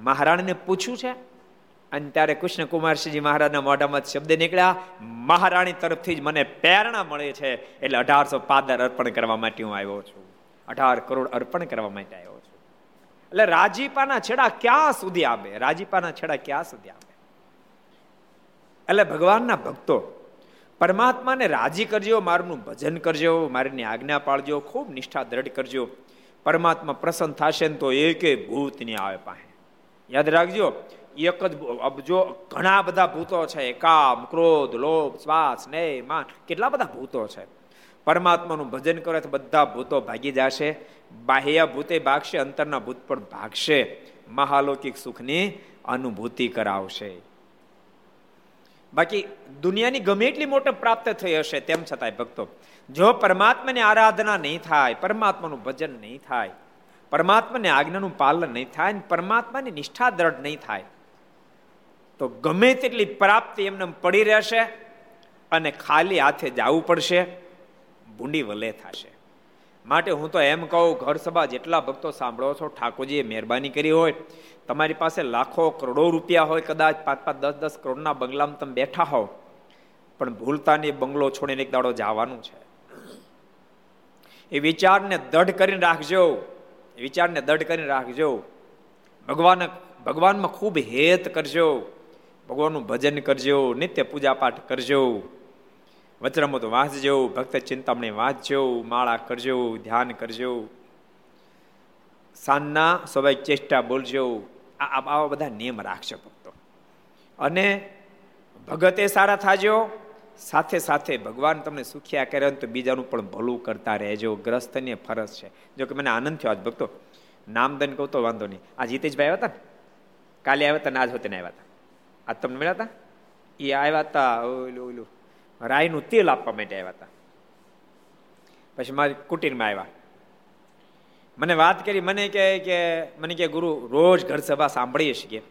મહારાણીને પૂછ્યું છે? અને ત્યારે કૃષ્ણકુમારસિંહજી મહારાજના મોઢામાં શબ્દ નીકળ્યા, મહારાણી તરફથી જ મને પ્રેરણા મળે છે, એટલે અઢારસો પાદર અર્પણ કરવા માટે હું આવ્યો છું. અઢાર કરોડ અર્પણ કરવા માટે આવ્યો છું. એટલે રાજીપાના છેડા ક્યાં સુધી આવે? રાજીપાના છેડા ક્યાં સુધી આવે? એટલે ભગવાનના ભક્તો, પરમાત્માને રાજી કરજો મારનું ભજન કરજો, મારીની આજ્ઞા પાળજો, ખૂબ નિષ્ઠા દ્રઢ કરજો. પરમાત્મા પ્રસન્ન થશે ને તો એકે ભૂત નહીં આવે પાસે. યાદ રાખજો, એક જ જો ઘણા બધા ભૂતો છે, કામ, ક્રોધ, લોભ, શ્વાસ ને માન, કેટલા બધા ભૂતો છે. પરમાત્માનું ભજન કરે તો બધા ભૂતો ભાગી જશે, બાહ્ય ભૂતે ભાગશે, અંતરના ભૂત પણ ભાગશે, મહાલૌકિક સુખની અનુભૂતિ કરાવશે. બાકી દુનિયાની ગમે એટલી મોટો પ્રાપ્ત થઈ હશે તેમ છતાંય ભક્તો, જો પરમાત્માની આરાધના નહીં થાય, પરમાત્માનું ભજન નહીં થાય, પરમાત્માની આજ્ઞાનું પાલન નહીં થાય પરમાત્માની નિષ્ઠા દ્રઢ નહીં થાય, તો ગમે તેટલી પ્રાપ્તિ એમને પડી રહેશે અને ખાલી હાથે જવું પડશે, ભૂંડી વલે થશે. માટે હું તો એમ કહું, ઘર સભા જેટલા ભક્તો સાંભળો છો, ઠાકોરજીએ મહેરબાની કરી હોય તમારી પાસે લાખો કરોડો રૂપિયા હોય કદાચ પાંચ પાંચ દસ દસ કરોડના બંગલામાં તમે બેઠા હોવ. પણ ભૂલતાની બંગલો છોડીને એક દાડો જવાનું છે. એ વિચારને દઢ કરીને રાખજો. વિચારને દઢ કરીને રાખજો. ભગવાન ભગવાનમાં ખૂબ હેત કરજો. ભગવાનનું ભજન કરજો, નિત્ય પૂજા પાઠ કરજો. વચરામો વાંચજો, ભક્ત ચિંતામણી વાંચજો, માળા કરજો, ધ્યાન કરજો. સાંજના સવાય ચેષ્ટા બોલજો. આવા બધા નિયમ રાખશે ભક્તો. અને ભગતે સારા થાજો, સાથે સાથે ભગવાન તમને સુખિયા કરે તો બીજાનું પણ ભલું કરતા રહેજો. ગ્રસ્તને ફરજ છે. જો કે મને આનંદ થયો આજ ભક્તો. નામદન કહું તો વાંધો નહીં. આ જીતેશભાઈ આવ્યા હતા કાલે આવ્યા હતા ને આજ હોતે આવ્યા હતા આજ તમને મળ્યા હતા એ આવ્યા હતા ઓલું ઓલું. રાયનું તેલ આપવા માટે આવ્યા હતા પછી મારી કુટીરમાં આવ્યા. મને વાત કરી, મને કહે કે, મને કે ગુરુ, રોજ ઘર સભા સાંભળીએ છીએ.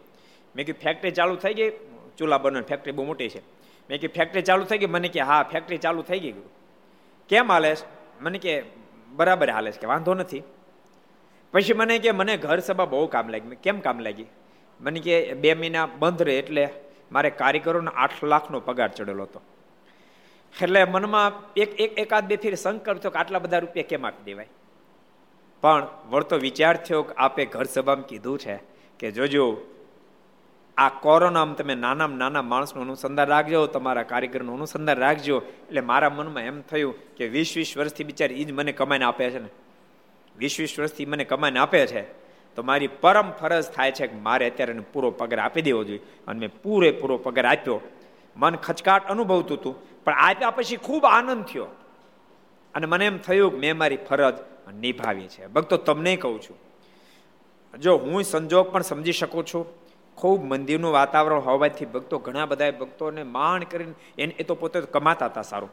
મેં કીધું ફેક્ટરી ચાલુ થઈ ગઈ? ચૂલા બનો ફેક્ટરી બહુ મોટી છે. મેં કીધું ફેક્ટરી ચાલુ થઈ ગઈ? મને કે હા ફેક્ટરી ચાલુ થઈ ગઈ. કેમ હાલે મને કે બરાબર હાલે કે, વાંધો નથી. પછી મને કે મને ઘર સભા બહુ કામ લાગી. કેમ કામ લાગી? મને કે બે મહિના બંધ રહે એટલે મારે કારીગરોને આઠ લાખનો પગાર ચડેલો હતો. એટલે મનમાં એક એક એકાદ બે ફેર શંકર થયો કે, આટલા બધા રૂપિયા કેમ આપી દેવાય? પણ વળતો વિચાર થયો કે આપે ઘર સભામાં કીધું છે કે જોજો, આ કોરોનામાં તમે નાનામાં નાના માણસનું અનુસંધાન રાખજો, તમારા કારીગરનું અનુસંધાન રાખજો. એટલે મારા મનમાં એમ થયું કે વીસ વીસ વર્ષથી બિચારી જ મને કમાઈને આપે છે ને. વીસ વીસ વર્ષથી મને કમાઈને આપે છે. તો મારી પરમ ફરજ થાય છે કે મારે અત્યારે પૂરો પગાર આપી દેવો જોઈએ. અને મેં પૂરેપૂરો પગાર આપ્યો. મન ખચકાટ અનુભવતું હતું. પણ આપ્યા પછી ખૂબ આનંદ થયો. અને મને એમ થયું કે મેં મારી ફરજ નિભાવી છે ભક્તો, તમને કહું છું, જો હું સંજોગ પણ સમજી શકું છું, ખૂબ મંદિરનું વાતાવરણ હોવાથી ભક્તો, ઘણા બધા ભક્તોને માણ કરીને, એને એ તો પોતે કમાતા હતા સારું.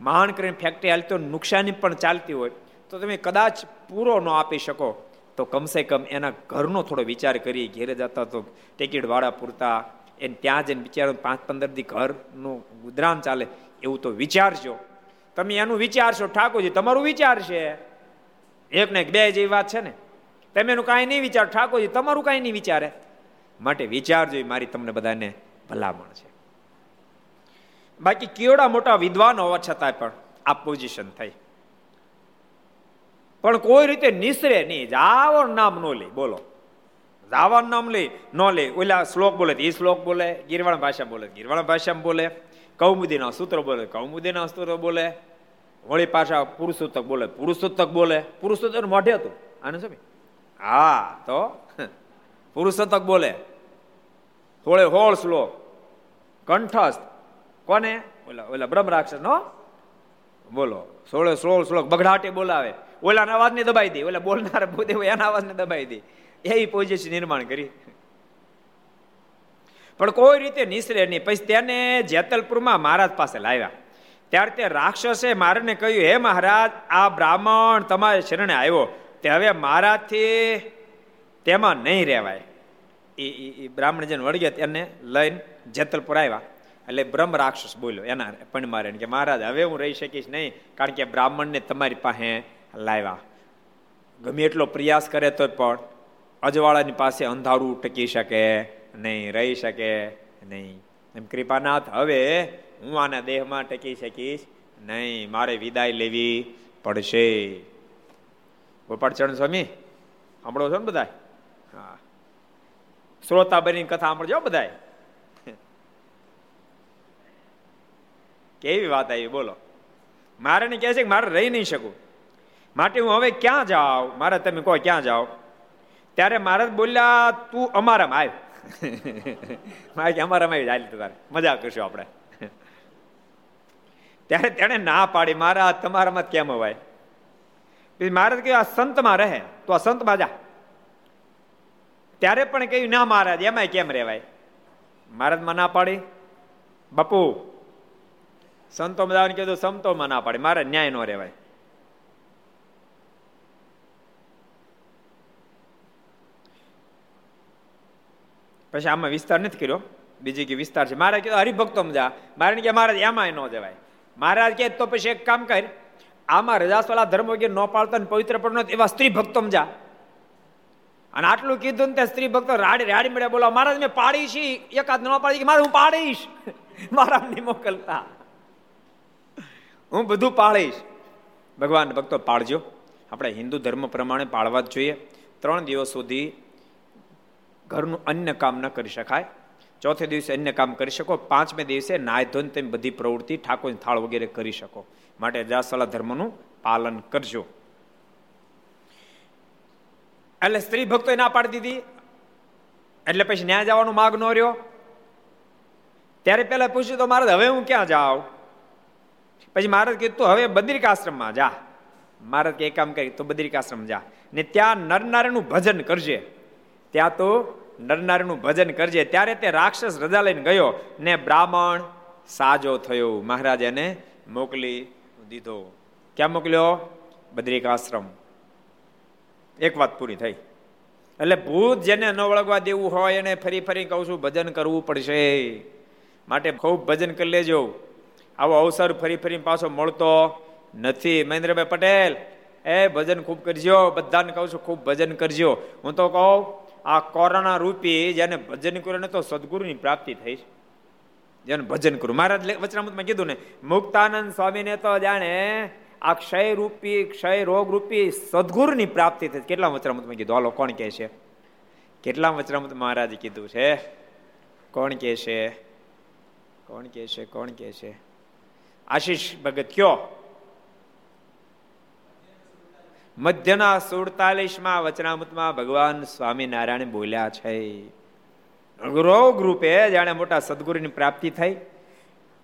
માણ કરીને ફેક્ટરી હાલતી હોય નુકસાની પણ ચાલતી હોય, તો તમે કદાચ પૂરો ન આપી શકો, તો કમસે કમ એના ઘરનો થોડો વિચાર કરી ઘેરે જતા તો ટિકિટવાળા પૂરતા, એને ત્યાં જઈને બિચારો પાંચ પંદર દી ઘરનું ગુજરાન ચાલે, એવું તો વિચારજો. તમે એનું વિચારશો, ઠાકોરજી, તમારું વિચાર છે. એક ને એક બે જેવી વાત છે ને? તમે એનું કાંઈ નહીં વિચાર. ઠાકોરજી, તમારું કાંઈ નહીં વિચારે. માટે વિચારજો મારી તમને બધાને ભલામણ છે. બાકી કેવડા મોટા વિદ્વાન હોવા છતાં પણ આ પોઝિશન થઈ. પણ કોઈ રીતે નિસરે નહીં. જાવો નામ નો લે. બોલો. જાવાનું નામ લે, ન લે. ઓલા શ્લોક બોલે એ શ્લોક બોલે, ગીરવાણ ભાષા બોલે ગીરવાણ ભાષામાં બોલે. કૌમુદીના સૂત્ર બોલે કૌમુદીના સૂત્ર બોલે. વળી પાછા પુરુષોત્તક બોલે પુરુષોત્તક બોલે, પુરુષોત્તક મોઢે હતું. આને શું હા, તો? પુરુષોત્તક બોલે. થોડે હોળ શ્લોક કંઠસ્થ. કોને? ઓલા ઓલા બ્રહ્મ રાક્ષસ નો બોલો. સોળે સોળ શ્લોક બગડાટે બોલાવે. ઓલા અવાજને દબાઈ દે. ઓલા બોલનાર ભૂદેવ એના અવાજને દબાઈ દે. એવી પોઝિશન નિર્માણ કરી. પણ કોઈ રીતે નિસરે નહીં. પછી તેને જેતલપુરમાં મહારાજ પાસે લાવ્યા. ત્યારે તે રાક્ષસે મારને કહ્યું, હે મહારાજ, આ બ્રાહ્મણ તમારે શરણે આવ્યો. તે હવે મારાથી તેમાં નહીં રહેવાય. એ બ્રાહ્મણ જેને વળગ્યા તેને લઈને જેતલપુર આવ્યા. એટલે બ્રહ્મ રાક્ષસ બોલ્યો, એના પણ મારે કે, મહારાજ, હવે હું રહી શકીશ નહીં, કારણ કે બ્રાહ્મણને તમારી પાસે લાવ્યા. ગમે એટલો પ્રયાસ કરે તો પણ અજવાળાની પાસે અંધારું ટકી શકે, નહીં રહી શકે, નહીં. એમ કૃપાનાથ, હવે હું આના દેહમાં ટકી શકીશ, નહીં, મારે વિદાય લેવી પડશે. ગોપાળચરણ સ્વામી, સાંભળો છો ને બધા હા. શ્રોતા બની કથા સાંભળજો બધા કેવી વાત આવી, બોલો. મારે ને કહે છે કે મારે રહી નહીં શકું. માટે હું હવે ક્યાં જાઉં? મારે તમે કહો ક્યાં જાઓ? ત્યારે મહારાજ બોલ્યા, તું અમારામાં આવ. મારે અમારામાં આવી જાય તારે. મજા કરશું આપણે. ત્યારે તેણે ના પાડી, મારા તમારામાં કેમ અવાય? પછી મહારાજ કહ્યું આ સંતમાં રહે, તો આ સંતમાં જા. ત્યારે પણ કહ્યું, ના મહારાજ એમાં કેમ રહેવાય? મહારાજમાં ના પાડી. બાપુ સંતો બધાને કીધું, સંતોમાં ના પાડે, મારે ન્યાય ન રહેવાય. પછી આમાં વિસ્તાર નથી કર્યો. બીજી કે વિસ્તાર છે. મારે કીધું હરિભક્તો જા. મારે કે, મહારાજ એમાં ન જવાય. મહારાજ કે તો પછી એક કામ કર, આમાં રજાસવાલા ધર્મ વગેરે ન પાળતા પવિત્ર પણ એવા સ્ત્રી ભક્તો જા. અને આટલું કીધું ને સ્ત્રી ભક્તો રાડી રાડી મળ્યા, બોલો, મહારાજ, મેં પાડી છી, એકાદ ન પાડી, કે મારે હું પાડીશ? મારા નહીં મોકલતા. હું બધું પાળીશ ભગવાન ભક્તો પાળજો આપણે હિન્દુ ધર્મ પ્રમાણે પાળવા જ જોઈએ. ત્રણ દિવસ સુધી ઘરનું અન્ય કામ ન કરી શકાય. ચોથે દિવસે અન્ય કામ કરી શકો, પાંચમે દિવસે નાય ધોન તેમ બધી પ્રવૃત્તિ ઠાકોરની થાળ વગેરે કરી શકો. માટે જાસલા ધર્મનું પાલન કરજો. એટલે સ્ત્રી ભક્તો ના પાડી દીધી. એટલે પછી ન્યાય જવાનો માગ ન રહ્યો. ત્યારે પેલા પૂછ્યું તો મહારાજ, હવે હું ક્યાં જાઉં? પછી મહારાજ કીધું હવે બદ્રિકાશ્રમમાં જા. મહારાજ કે કામ કરી, તો બદ્રિકાશ્રમ જા. ને ત્યાં નરનારાયણનું ભજન કરજે. ત્યાં તો નરનારાયણનું ભજન કરજે. ત્યારે તે રાક્ષસ રજા લઈને ગયો ને બ્રાહ્મણ સાજો થયો. મહારાજ એને મોકલી દીધો. ક્યાં મોકલ્યો? બદ્રિકાશ્રમ એક વાત પૂરી થઈ. એટલે ભૂત જેને ન વળગવા દેવું હોય એને ફરી ફરી કહું છું, ભજન કરવું પડશે. માટે ખૂબ ભજન કરી લેજો. આવો અવસર ફરી ફરી પાછો મળતો નથી. મહેન્દ્રભાઈ પટેલ, એ ભજન ખૂબ કરજો. બધાને કહું છું, ખૂબ ભજન કરજો. હું તો કહું આ કોરોના રૂપી જેને ભજન કર્યું ને તો સદગુરુની પ્રાપ્તિ થઈ છે. જેને ભજન કરું મહારાજ વચનામૃતમાં કીધું ને, મુક્તાનંદ સ્વામીને તો જાણે આ ક્ષય રૂપી, ક્ષય રોગ રૂપી સદગુરુની પ્રાપ્તિ થઈ કેટલા વચનામૃતમાં કીધું? હાલો, કોણ કહે છે? કેટલા વચનામૃત મહારાજે કીધું છે? કોણ કહે છે? કોણ કહે છે? કોણ કહે છે? આશીષ ભગત, કયો? મધ્યના સુડતાલીસમાં વચનામૃતમાં ભગવાન સ્વામિનારાયણ બોલ્યા છે. રોગ રૂપે જાણે મોટા સદગુરુની પ્રાપ્તિ થઈ.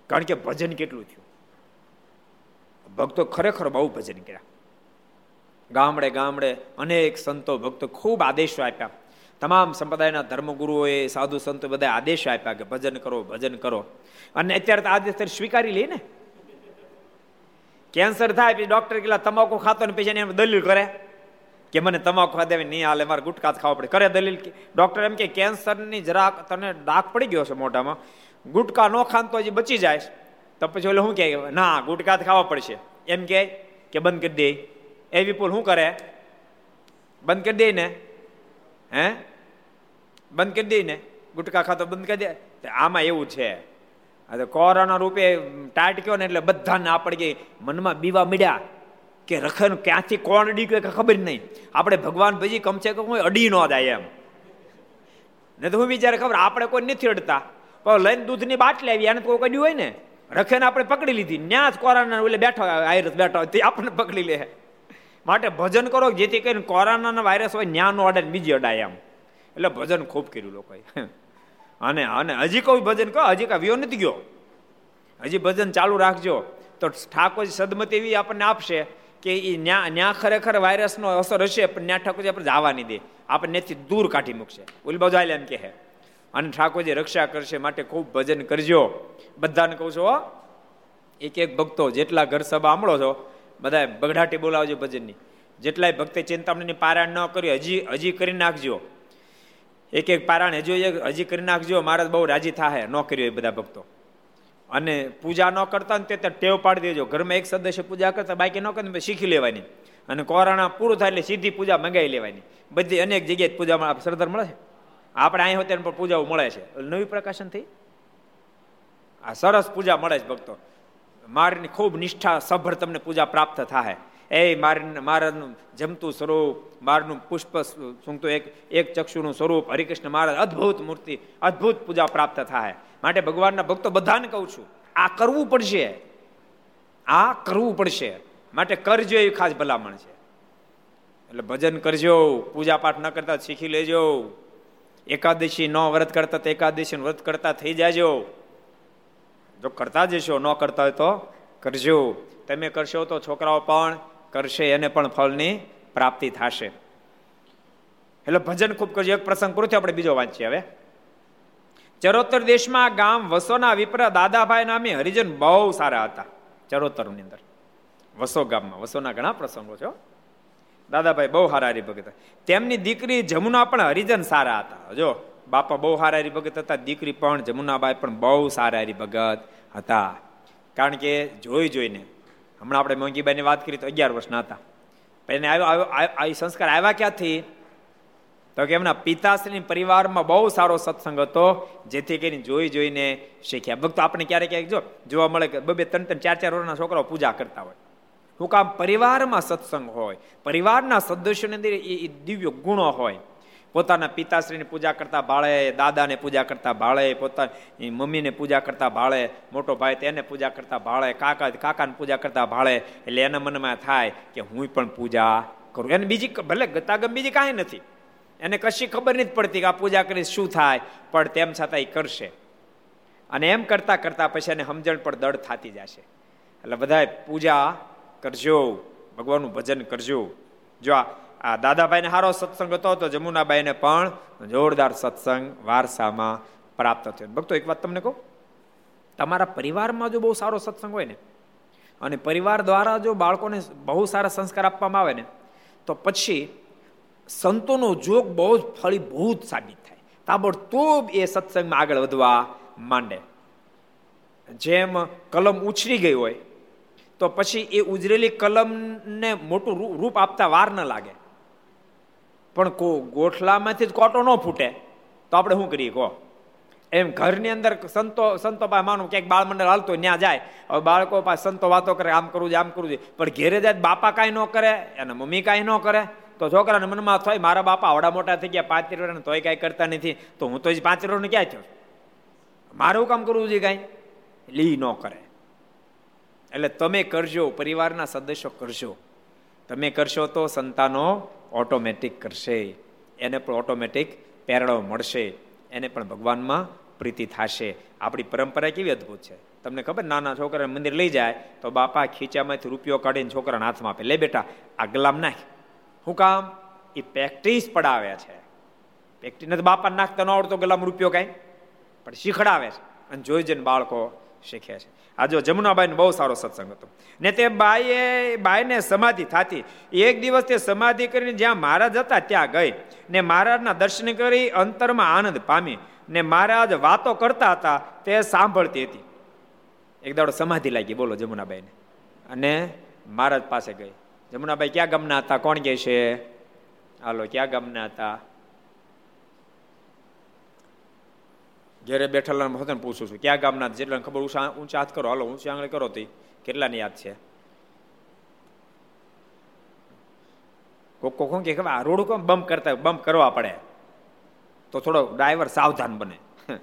કારણ કે ભજન કેટલું થયું? ભક્તો ખરેખર બહુ ભજન કર્યા. ગામડે ગામડે અનેક સંતો ભક્તો ખૂબ આદેશો આપ્યા. તમામ સંપ્રદાયના ધર્મગુરુઓએ, સાધુ સંતો બધા આદેશ આપ્યા કે ભજન કરો ભજન કરો. અને અત્યારે તો આદેશ સ્વીકારી લે ને? કેન્સર થાય પછી ડોક્ટર કેટલા તમાકુ ખાતો ને પછી એને દલીલ કરે. કે મને તમાકુ ખાધે નહીં હાલે, મારે ગુટકા ખાવા પડે. કરે દલીલ ડોક્ટર એમ કે, કેન્સરની જરાક તને ડાક પડી ગયો છે મોઢામાં. ગુટકા નો ખાન તો હજી બચી જાય. તો પછી ઓલે શું કહે? ના, ગુટકા ખાવા પડશે. એમ કે કે, બંધ કરી દે. એ વિપુલ શું કરે? બંધ કરી દે ને. હે? બંધ કરી દે ને. ગુટકા ખાતો બંધ કરી દે. આમાં એવું છે. કોરોના રૂપે ટાટક્યો ને એટલે બધાને આપણે કે મનમાં બીવા મળ્યા કે રખન ક્યાંથી કોણ અડી ગયો ખબર નહીં. આપણે ભગવાન ભજી કમસે કમ કોઈ અડી ન જાય એમ. ને તો હું વિચારે ખબર આપણે કોઈ નથી અડતા. પણ લઈને દૂધની બાટલી આવી એને કોઈ કડ્યું હોય ને? રખેને આપણે પકડી લીધી. ન્યા જ કોરોના એટલે બેઠો વાયરસ બેઠો તે આપણને પકડી લે. માટે ભજન કરો જેથી કરીને કોરોનાના વાયરસ હોય, ન્યાનો અડે બીજી અડાય એમ. એટલે ભજન ખૂબ કર્યું લોકોએ. અને અને હજી કોઈ ભજન કહો, હજી કાંઈ વ્યો નથી ગયો. હજી ભજન ચાલુ રાખજો. તો ઠાકોરજી સદમતી એવી આપણને આપશે કે એ ન્યા ન્યા ખરેખર વાયરસનો અસર હશે, પણ ન્યા ઠાકોરજી આપણે જવા નહીં દે. આપણને દૂર કાઢી મૂકશે. ઓલી બાજુ એમ કહે અને ઠાકોરજી રક્ષા કરશે માટે ખૂબ ભજન કરજો. બધાને કહું છું એક એક ભક્તો જેટલા ઘર સભા આંબળો છો બધા બગડાટી બોલાવજો ભજનની. જેટલાય ભક્તે ચિંતામણીની પારાયણ ન કર્યું, હજી હજી કરી નાખજો. એક એક પારાયણ હજુ હજી કરી નાખજો, મહારાજ બહુ રાજી થાય ન કર્યો એ બધા ભક્તો. અને પૂજા ન કરતા ને તે ટેવ પાડી દેજો. ઘરમાં એક સદસ્ય પૂજા કરતા બાકી ન કરતા શીખી લેવાની. અને કોરોના પૂરું થાય એટલે સીધી પૂજા મંગાવી લેવાની. બધી અનેક જગ્યાએ પૂજામાં સરદાર મળે છે? આપણે અહીં હોતે પણ પૂજાઓ મળે છે. નવી પ્રકાશન થઈ? આ સરસ પૂજા મળે છે ભક્તો. મારની ખૂબ નિષ્ઠા સભર તમને પૂજા પ્રાપ્ત થાય એ માર મહારાજનું જમતું સ્વરૂપ, મારનું પુષ્પ શું તો એક એક ચક્ષુનું સ્વરૂપ, હરિકૃષ્ણ મહારાજ, અદ્ભુત મૂર્તિ, અદ્ભુત પૂજા પ્રાપ્ત થાય. માટે ભગવાનના ભક્તો બધાને કહું છું, આ કરવું પડશે. આ કરવું પડશે. માટે કરજો એ ખાસ ભલામણ છે. એટલે ભજન કરજો, પૂજા પાઠ ન કરતા શીખી લેજો. એકાદશી ન વ્રત કરતા તો એકાદશી વ્રત કરતા થઈ જાજો. જો કરતા જશો ન કરતા હોય તો કરજો. તમે કરશો તો છોકરાઓ પણ કરશે, એને પણ ફળની પ્રાપ્તિ થશે. એટલે ભજન ખૂબ કરજો એક પ્રસંગ પૂરો આપણે બીજો વાંચીએ હવે. ચરોતર દેશમાં ગામ વસોના વિપ્ર દાદાભાઈ નામે હરિજન બહુ સારા હતા. ચરોતરની અંદર. વસો ગામમાં. વસોના ઘણા પ્રસંગો છે દાદાભાઈ બહુ હારા હરિભગત તેમની દીકરી જમુના પણ હરિજન સારા હતા. જો, બાપા બહુ હારા હરિભગત હતા, દીકરી પણ જમુનાબાઈ પણ બહુ સારા હરિભગત હતા. કારણ કે જોઈ જોઈને હમણાં આપણે મોંઘીબાઈની વાત કરી તો અગિયાર વર્ષના હતા. એને આવ્યો આ સંસ્કાર આવ્યા ક્યાંથી? તો કે એમના પિતાશ્રીની પરિવારમાં બહુ સારો સત્સંગ હતો, જેથી કરીને જોઈ જોઈને શીખ્યા. ભક્તો, આપણે ક્યારેક ક્યારેક જો જોવા મળે કે બે ત્રણ ત્રણ, ચાર ચાર વર્ષના છોકરાઓ પૂજા કરતા હોય. હું કામ પરિવારમાં સત્સંગ હોય, પરિવારના સદસ્યોની અંદર એ દિવ્ય ગુણો હોય. પોતાના પિતાશ્રીની પૂજા કરતા ભાળે, દાદાને પૂજા કરતા ભાળે, પોતાની મમ્મીને પૂજા કરતા ભાળે, મોટો ભાઈ તેને પૂજા કરતા ભાળે, કાકા, કાકાને પૂજા કરતા ભાળે, એટલે એના મનમાં થાય કે હું પણ પૂજા કરું. એને બીજી ભલે ગતાગમ બીજી કાંઈ નથી. એને કશી ખબર નથી પડતી કે આ પૂજા કરી શું થાય, પણ તેમ છતાં એ કરશે. અને એમ કરતા કરતા પછી એને સમજણ પણ દળ થતી જશે. એટલે બધાએ પૂજા કરજો, ભગવાનનું ભજન કરજો. જો આ આ દાદાભાઈને સારો સત્સંગ હતો તો જમુનાબાઈને પણ જોરદાર સત્સંગ વારસામાં પ્રાપ્ત થયો. ભક્તો, એક વાત તમને કહું? તમારા પરિવારમાં જો બહુ સારો સત્સંગ હોય ને, અને પરિવાર દ્વારા જો બાળકોને બહુ સારા સંસ્કાર આપવામાં આવે ને, તો પછી સંતોનો જોગ બહુ જ ફળીભૂત સાબિત થાય. તાબડતોબ એ સત્સંગમાં આગળ વધવા માંડે. જેમ કલમ ઉછરી ગઈ હોય, તો પછી એ ઉજરેલી કલમને મોટું રૂપ આપતા વાર ન લાગે. પણ કો ગોઠલામાંથી જ કોટો ન ફૂટે. તો આપણે શું કરીએ કહો? એમ ઘરની અંદર સંતો સંતો પાસે માનું ક્યાંક બાળ મંડળ હાલતો ત્યાં જાય. હવે બાળકો પાસે સંતો વાતો કરે, આમ કરવું છે, આમ કરવું છે. પણ ઘેરે જાય બાપા કાંઈ ન કરે અને મમ્મી કાંઈ ન કરે. તો છોકરાને મનમાં થાય, મારા બાપા આવડા મોટા થઈ ગયા, પાંચ વર્ષ, તોય કાંઈ કરતા નથી. તો હું તો જ પાંચ વર્ષને ક્યાં થયો? મારું કામ કરવું છે કાંઈ? લી ન કરે. એટલે તમે કરજો, પરિવારના સદસ્યો કરજો. તમે કરશો તો સંતાનો ઓટોમેટિક કરશે. એને પણ ઓટોમેટિક પેરણો મળશે. એને પણ ભગવાનમાં પ્રીતિ થશે. આપણી પરંપરા કેવી અદભુત છે. તમને ખબર નાના છોકરાને મંદિર લઈ જાય તો બાપા ખીચામાંથી રૂપિયો કાઢીને છોકરાના હાથમાં આપે. લે બેટા આ ગલામ નાખ. શું કામ? એ પ્રેક્ટિસ પડાવે છે. પ્રેક્ટિસ નથી બાપા નાખતા ન આવડતો ગલામ રૂપિયો કાંઈ. પણ શીખડાવે છે. અને જોઈ જઈને બાળકો શીખે છે. આ જો જમુનાબાઈને બહુ સારો સત્સંગ હતો. ને તે બાઈએ, બાઈને સમાધિ થતી. એક દિવસ તે સમાધિ કરીને જ્યાં મહારાજ હતા ત્યાં ગઈ. ને મહારાજના દર્શન કરી અંતરમાં આનંદ પામી. ને મહારાજ વાતો કરતા હતા, તે સાંભળતી હતી. એક દાડો સમાધિ લાગી, બોલો જમુનાબાઈને. અને મહારાજ પાસે ગઈ. જમુનાબાઈ, ક્યાં ગામના હતા? કોણ કહે છે? હાલો, ક્યાં ગામના હતા? ઘેરે બેઠેલા હોતે પૂછું છું, ક્યાં ગામના જેટલા ખબર, ઊંચા હાથ કરો. હાલો, ઊંચી આંગળી કરો તો. કેટલાની યાદ છે? કોક કોક કે ખબર આ રોડ કોમ બમ્પ કરતા બમ્પ કરવા પડે. તો થોડો ડ્રાઈવર સાવધાન બને.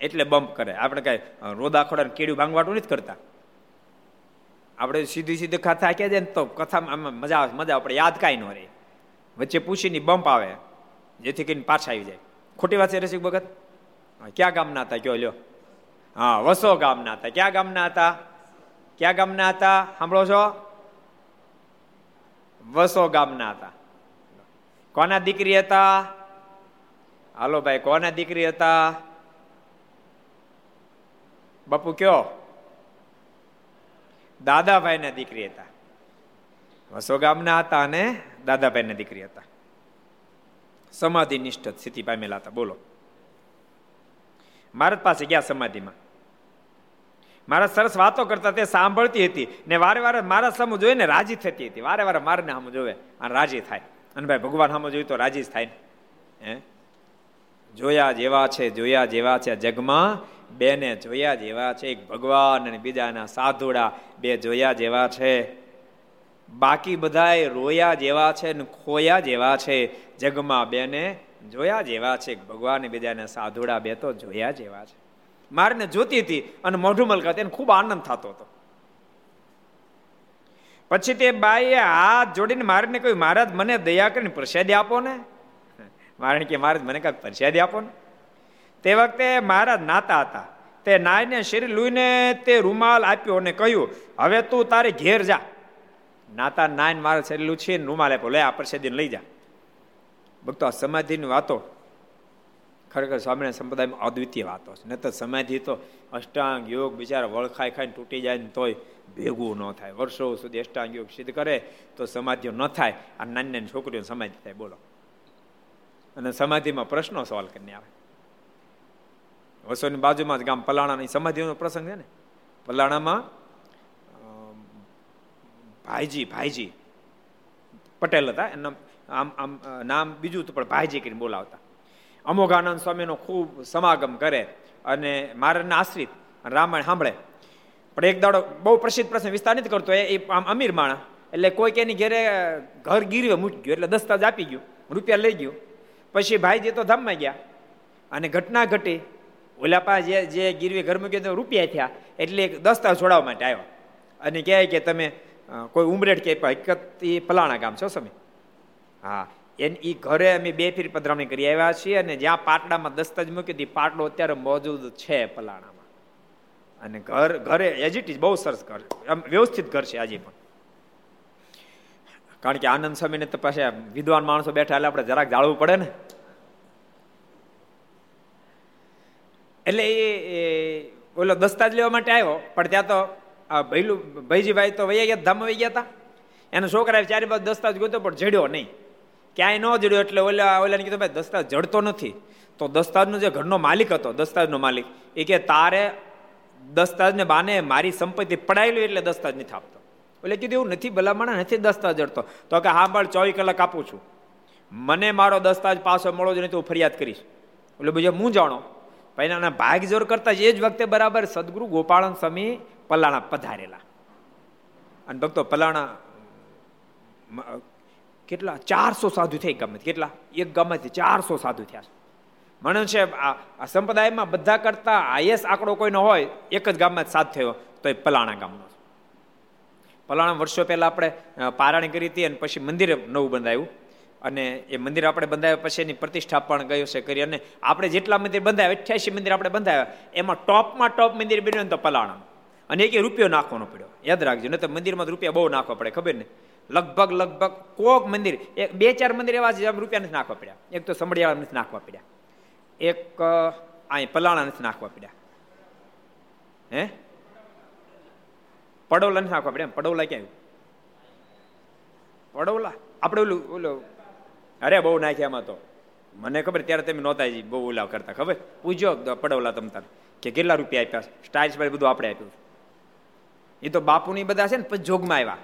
એટલે બમ્પ કરે. આપણે કઈ રોદા ખોડા કેડ્યું ભાંગવાટું નથી કરતા. આપણે સીધી સીધી કથા કે જાય ને તો કથામાં મજા આવે, મજા આપણે યાદ કાંઈ ન રહે. વચ્ચે પૂછીને બમ્પ આવે, જેથી કરીને પાછા આવી જાય. ખોટી વાત છે રસિક ભગત? ક્યાં ગામના હતા કયો લ્યો હા વસો ગામના હતા ક્યાં ગામના હતા ક્યાં ગામના હતા સાંભળો છો વસો ગામના હતા કોના દીકરી હતા હાલો ભાઈ કોના દીકરી હતા બાપુ કયો દાદાભાઈના દીકરી હતા વસો ગામના હતા અને દાદાભાઈના દીકરી હતા સમાધિ નિષ્ઠ સ્થિતિ પામેલા હતા બોલો મહારાજ પાસે ગયા સમાધિમાં. મારા સરસ વાતો કરતા તે સાંભળતી હતી ને વારે વારે મારા સામે જોઈને રાજી થતી હતી. વારે વારે મારને સામે જોવે અને રાજી થાય. અને ભાઈ ભગવાન સામે જોયું તો રાજી જ થાય હે? જોયા જેવા છે, જોયા જેવા છે જગમાં. બેને જોયા જેવા છે, એક ભગવાન અને બીજાના સાધુડા બે જોયા જેવા છે. બાકી બધાય રોયા જેવા છે ને ખોયા જેવા છે. જગમાં બેને જોયા જેવા છે, ભગવાન બીજાને સાધુડા બે તો જોયા જેવા છે. મારને જોતી હતી અને મોઢું મલકાતી એને ખૂબ આનંદ થતો હતો. પછી તે બાઈએ હાથ જોડીને મારને કહ્યું, મહારાજ, મને દયા કરીને પ્રસાદી આપો ને. મારે કે, મહારાજ, મને કાંઈક પ્રસાદી આપો ને. તે વખતે મહારાજ નાતા હતા. તે નાયને શરીર લુઈને તે રૂમાલ આપ્યો અને કહ્યું, હવે તું તારે ઘેર જા. નાતા નાયન મારા શરીર લૂછીને રૂમાલ આપ્યો, લે, આ પ્રસાદી લઈ જા. ભક્તો, આ સમાધિની વાતો ખરેખર સ્વામિનારાયણ સંપ્રદાયમાં અદ્વિતીય વાતો છે. નહીં તો સમાધિ તો અષ્ટાંગ યોગ બિચારા વળખાઈ ખાઈને તૂટી જાય ને તોય ભેગું ન થાય. વર્ષો સુધી અષ્ટાંગ યોગ સિદ્ધ કરે તો સમાધિઓ ન થાય. આ નાની નાની છોકરીઓ સમાધિ થાય, બોલો. અને સમાધિમાં પ્રશ્નો સવાલ કરીને આવે. વસોની બાજુમાં જ ગામ પલાણાની સમાધિનો પ્રસંગ છે ને? પલાણામાં ભાઈજી ભાઈજી પટેલ હતા. એના આમ આમ નામ બીજું તો પણ ભાઈજી કરીને બોલાવતા. અમોઘાનંદ સ્વામીનો ખૂબ સમાગમ કરે અને મારાના આશ્રિત રામાયણ સાંભળે. પણ એક દાડો બહુ પ્રસિદ્ધ પ્રશ્ન વિસ્તાર નથી કરતો, એ આમ અમીર માણા એટલે કોઈક એની ઘેરે ઘર ગીરવે મૂકી ગયું, એટલે દસ્તાજ આપી ગયું, રૂપિયા લઈ ગયું. પછી ભાઈજી તો ધામમાં ગયા. અને ઘટના ઘટી. ઓલા પા જે જે ગીરવે ઘર મૂક્યો તો રૂપિયા થયા. એટલે એક દસ્તાવેજ છોડાવવા માટે આવ્યો. અને કહે કે તમે કોઈ ઉમરેટ કે, હકીકત એ ફલાણા ગામ છો સમય હા. એને એ ઘરે અમે બે ફીર પધરામણી કરી આવ્યા છીએ અને જ્યાં પાટડામાં દસ્તાજ મૂકી હતી પાટડો અત્યારે મોજૂદ છે પલાણામાં અને ઘર, ઘરે એજ બહુ સરસ ઘર, આમ વ્યવસ્થિત ઘર છે આજે પણ. કારણ કે આનંદ સ્વામીને તો પાસે વિદ્વાન માણસો બેઠા એટલે આપણે જરાક જાળવું પડે ને. એટલે એ ઓલો દસ્તાજ લેવા માટે આવ્યો, પણ ત્યાં તો આ ભૈલું, ભૈજીભાઈ તો વૈયા ગયા, ધામ વહી ગયા હતા એના છોકરાએ ચારે બાજુ દસ્તાજ ગોતો પણ જડ્યો નહીં. ક્યાંય ન જડ્યો એટલે ઓલા ઓલાને કીધું, ભાઈ દસ્તાજ જડતો નથી. તો દસ્તાજનો જે ઘરનો માલિક હતો દસ્તાજનો માલિક, એ કે, તારે દસ્તાજને બાને મારી સંપત્તિ પડાયેલી એટલે દસ્તાજ નથી આપતો. એટલે કીધું, એવું નથી, ભલામણા નથી દસ્તાજ જડતો. તો કે, હા, પણ ચોવીસ કલાક આપું છું. મને મારો દસ્તાજ પાછો મળો જ નહીં તો હું ફરિયાદ કરીશ. એટલે બીજો, હું જાણો? ભાઈ ભાગ જોર કરતા એ જ વખતે બરાબર સદગુરુ ગોપાળન સ્વામી પલાણા પધારેલા. અને ભક્તો, પલાણા કેટલા? ચારસો સાધુ થઈ ગમે. કેટલા? એક ગામમાંથી ચારસો સાધુ થયા છે. આ સંપ્રદાયમાં બધા કરતા હાઈએસ્ટ આંકડો કોઈનો હોય, એક જ ગામમાં સાથ થયો તો એ પલાણા ગામનો પલાણા વર્ષો પહેલાં આપણે પારાણી કરી હતી અને પછી મંદિર નવું બંધાયું. અને એ મંદિર આપણે બંધાવ્યા પછી એની પ્રતિષ્ઠા પણ ગયો છે કરી અને આપણે જેટલા મંદિર બંધાવ્યા અઠ્યાસી મંદિર આપણે બંધાવ્યા એમાં ટોપમાં ટોપ મંદિર બન્યું તો પલાણા. અને એક રૂપિયો નાખવાનો પડ્યો. યાદ રાખજો નહીં તો મંદિરમાં રૂપિયા બહુ નાખવા પડે, ખબર ને? લગભગ લગભગ કોક મંદિર, એક બે ચાર મંદિર એવા છે રૂપિયા નથી નાખવા પડ્યા. એક તો સમડિયાળા નથી નાખવા પડ્યા. એક અહીં પલાણા નથી નાખવા પડ્યા. હે? પડોલા નથી નાખવા પડ્યા પડોલા ક્યાં? પડોલા? આપણે ઓલું ઓલું, અરે બહુ નાખ્યા એમાં તો. મને ખબર, ત્યારે તમે નહોતા બહુ ઓલા કરતા, ખબર? પૂછ્યો પડોલા તમ તાર, કે કેટલા રૂપિયા આપ્યા સ્ટાઇલ્સ બધું આપણે આપ્યું એ તો બાપુની બધા છે ને પછી જોગમાં આવ્યા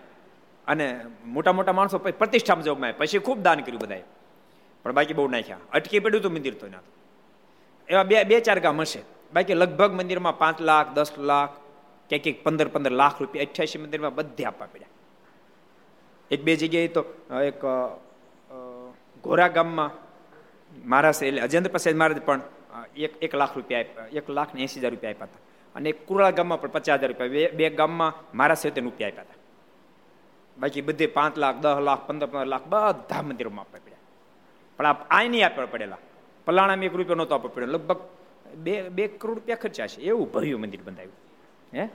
અને મોટા મોટા માણસો પ્રતિષ્ઠામાં જોગમાં પછી ખૂબ દાન કર્યું બધાએ. પણ બાકી બહુ નાખ્યા. અટકી પડ્યું હતું મંદિર તો ના એવા બે બે ચાર ગામ હશે. બાકી લગભગ મંદિરમાં પાંચ લાખ, દસ લાખ, ક્યાંક ક્યાંક પંદર પંદર લાખ રૂપિયા, અઠ્યાસી મંદિરમાં બધે આપવા પડ્યા. એક બે જગ્યાએ તો એક ઘોરા ગામમાં મહારાષ્ટ્ર એટલે અજેન્દ્ર પ્રસાદ મહારાજ પણ એક એક લાખ રૂપિયા આપ્યા એક લાખ ને એંસી હજાર રૂપિયા આપ્યા હતા. અને કુરળા ગામમાં પણ પચાસ હજાર રૂપિયા. બે ગામમાં મારા સહિત રૂપિયા આપ્યા હતા. બાકી બધે પાંચ લાખ, દસ લાખ, પંદર પંદર લાખ બધા મંદિરોમાં આપવા પડ્યા. પણ આ આ નહીં આપવા પડેલા. પલાણામાં એક રૂપિયો નહોતો આપવો પડ્યો. લગભગ બે બે કરોડ રૂપિયા ખર્ચા છે. એવું ભર્યું મંદિર બંધાયું. હે?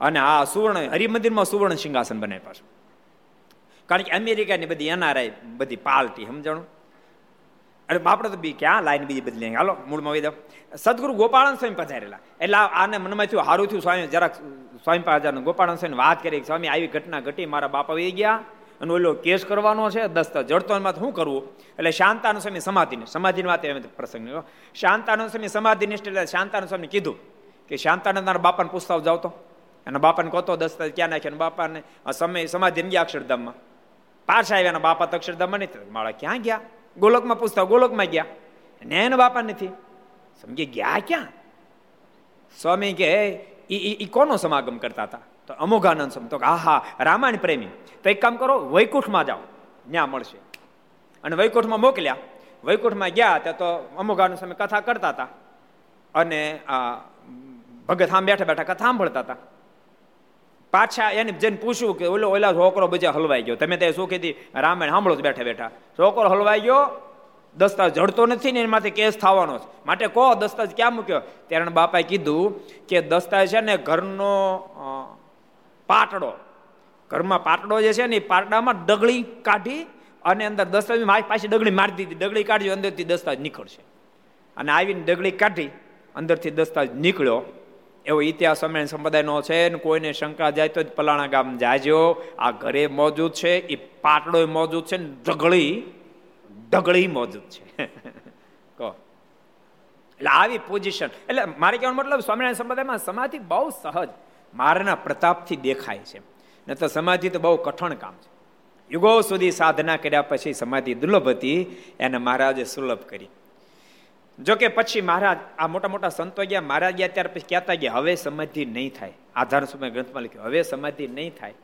અને આ સુવર્ણ, હરિમંદિરમાં સુવર્ણ સિંહાસન બનાવ્યા પાછું કારણ કે અમેરિકાની બધી એનઆરઆઈ બધી પાર્ટી સમજાણું? અરે આપણે તો બી ક્યાં લાઈન બીજી બદલી હાલો, મૂળમાં વહી સદગુરુ ગોપાળન સ્વામી પધારેલા. એટલે આને મનમાં થયું સારું થયું, સ્વામી, જરાક સ્વામી પાછા ગોપાળન સ્વામી વાત કરી, સ્વામી, આવી ઘટના ઘટી, મારા બાપા વહી ગયા. અને ઓલો, કેસ કરવાનો છે દસ્ત જડતોમાં શું કરવું એટલે શાંતાનુ સ્વામી સમાધિને સમાધિની વાત એમ પ્રસંગ શાંતાનુ સ્વામી સમાધિ નિષ્ઠ એટલે શાંતાનુ સ્વામી કીધું કે, શાંતાનંદ, તારા બાપાને પૂછતા જાવ તો. અને બાપાને કહો તો દસ્તાવેજ ક્યાં નાખ્યો? બાપાને સમય સમાધિ ગયા અક્ષરધામમાં. પાછા આવ્યા બાપા તો અક્ષરધામમાં નહીં માળા ક્યાં ગયા? ગોલકમાં પૂછતા, ગોલકમાં ગયા. ને એના બાપા નથી. સમજે ગયા ક્યાં? સ્વામી કે એ કોનો સમાગમ કરતા હતા? તો અમોઘાનંદ સ્વામી. તો હા હા રામાયણ પ્રેમી. તો એક કામ કરો, વૈકુંઠમાં જાઓ. ત્યાં મળશે. અને વૈકુંઠમાં મોકલ્યા. વૈકુંઠમાં ગયા ત્યાં તો અમોઘાનંદ સ્વામી કથા કરતા હતા. અને આ ભગત આમ બેઠા બેઠા કથા સાંભળતા હતા. પાછા એને જેને પૂછ્યું કે ઓલો ઓલા છોકરો બજા હલવાઈ ગયો. તમે ત્યાં શું કીધી? રામાયણ સાંભળો જ બેઠા બેઠા. છોકરો હલવાઈ ગયો, દસ્તાવેજ જડતો નથી ને એમાંથી કેસ થવાનો છે. માટે કહો, દસ્તાવેજ ક્યાં મૂક્યો? ત્યારે બાપાએ કીધું કે દસ્તાવેજ છે ને ઘરનો પાટડો. ઘરમાં પાટડો જે છે ને એ પાટડામાં ડગળી કાઢી અને અંદર દસ્તાવેજ મારી પાછી ડગળી મારી દીધી. ડગળી કાઢી, અંદરથી દસ્તાવેજ નીકળશે. અને આવીને ડગળી કાઢી, અંદરથી દસ્તાવેજ નીકળ્યો. એવો ઇતિહાસ અમે સંપ્રદાયનો છે ને કોઈને શંકા જાય તો પલાણા ગામ જાજો. આ ઘરે મોજૂદ છે એ પાટડો મોજૂદ છે ને ઢગળી ઢગળી મોજૂદ છે. કહો. એટલે આવી પોઝિશન એટલે મારે કહેવાનો મતલબ સ્વામિનારાયણ સંપ્રદાયમાં સમાધિ બહુ સહજ મારના પ્રતાપથી દેખાય છે. ન તો સમાધિ તો બહુ કઠણ કામ છે. યુગો સુધી સાધના કર્યા પછી સમાધિ દુર્લભ હતી, એને મહારાજે સુલભ કરી. જો કે પછી મહારાજ, આ મોટા મોટા સંતો ગયા, મહારાજ ગયા ત્યાર પછી કહેતા ગયા હવે સમાધિ નહીં થાય. આધાર સમય ગ્રંથમાં લખ્યું, હવે સમાધિ નહીં થાય.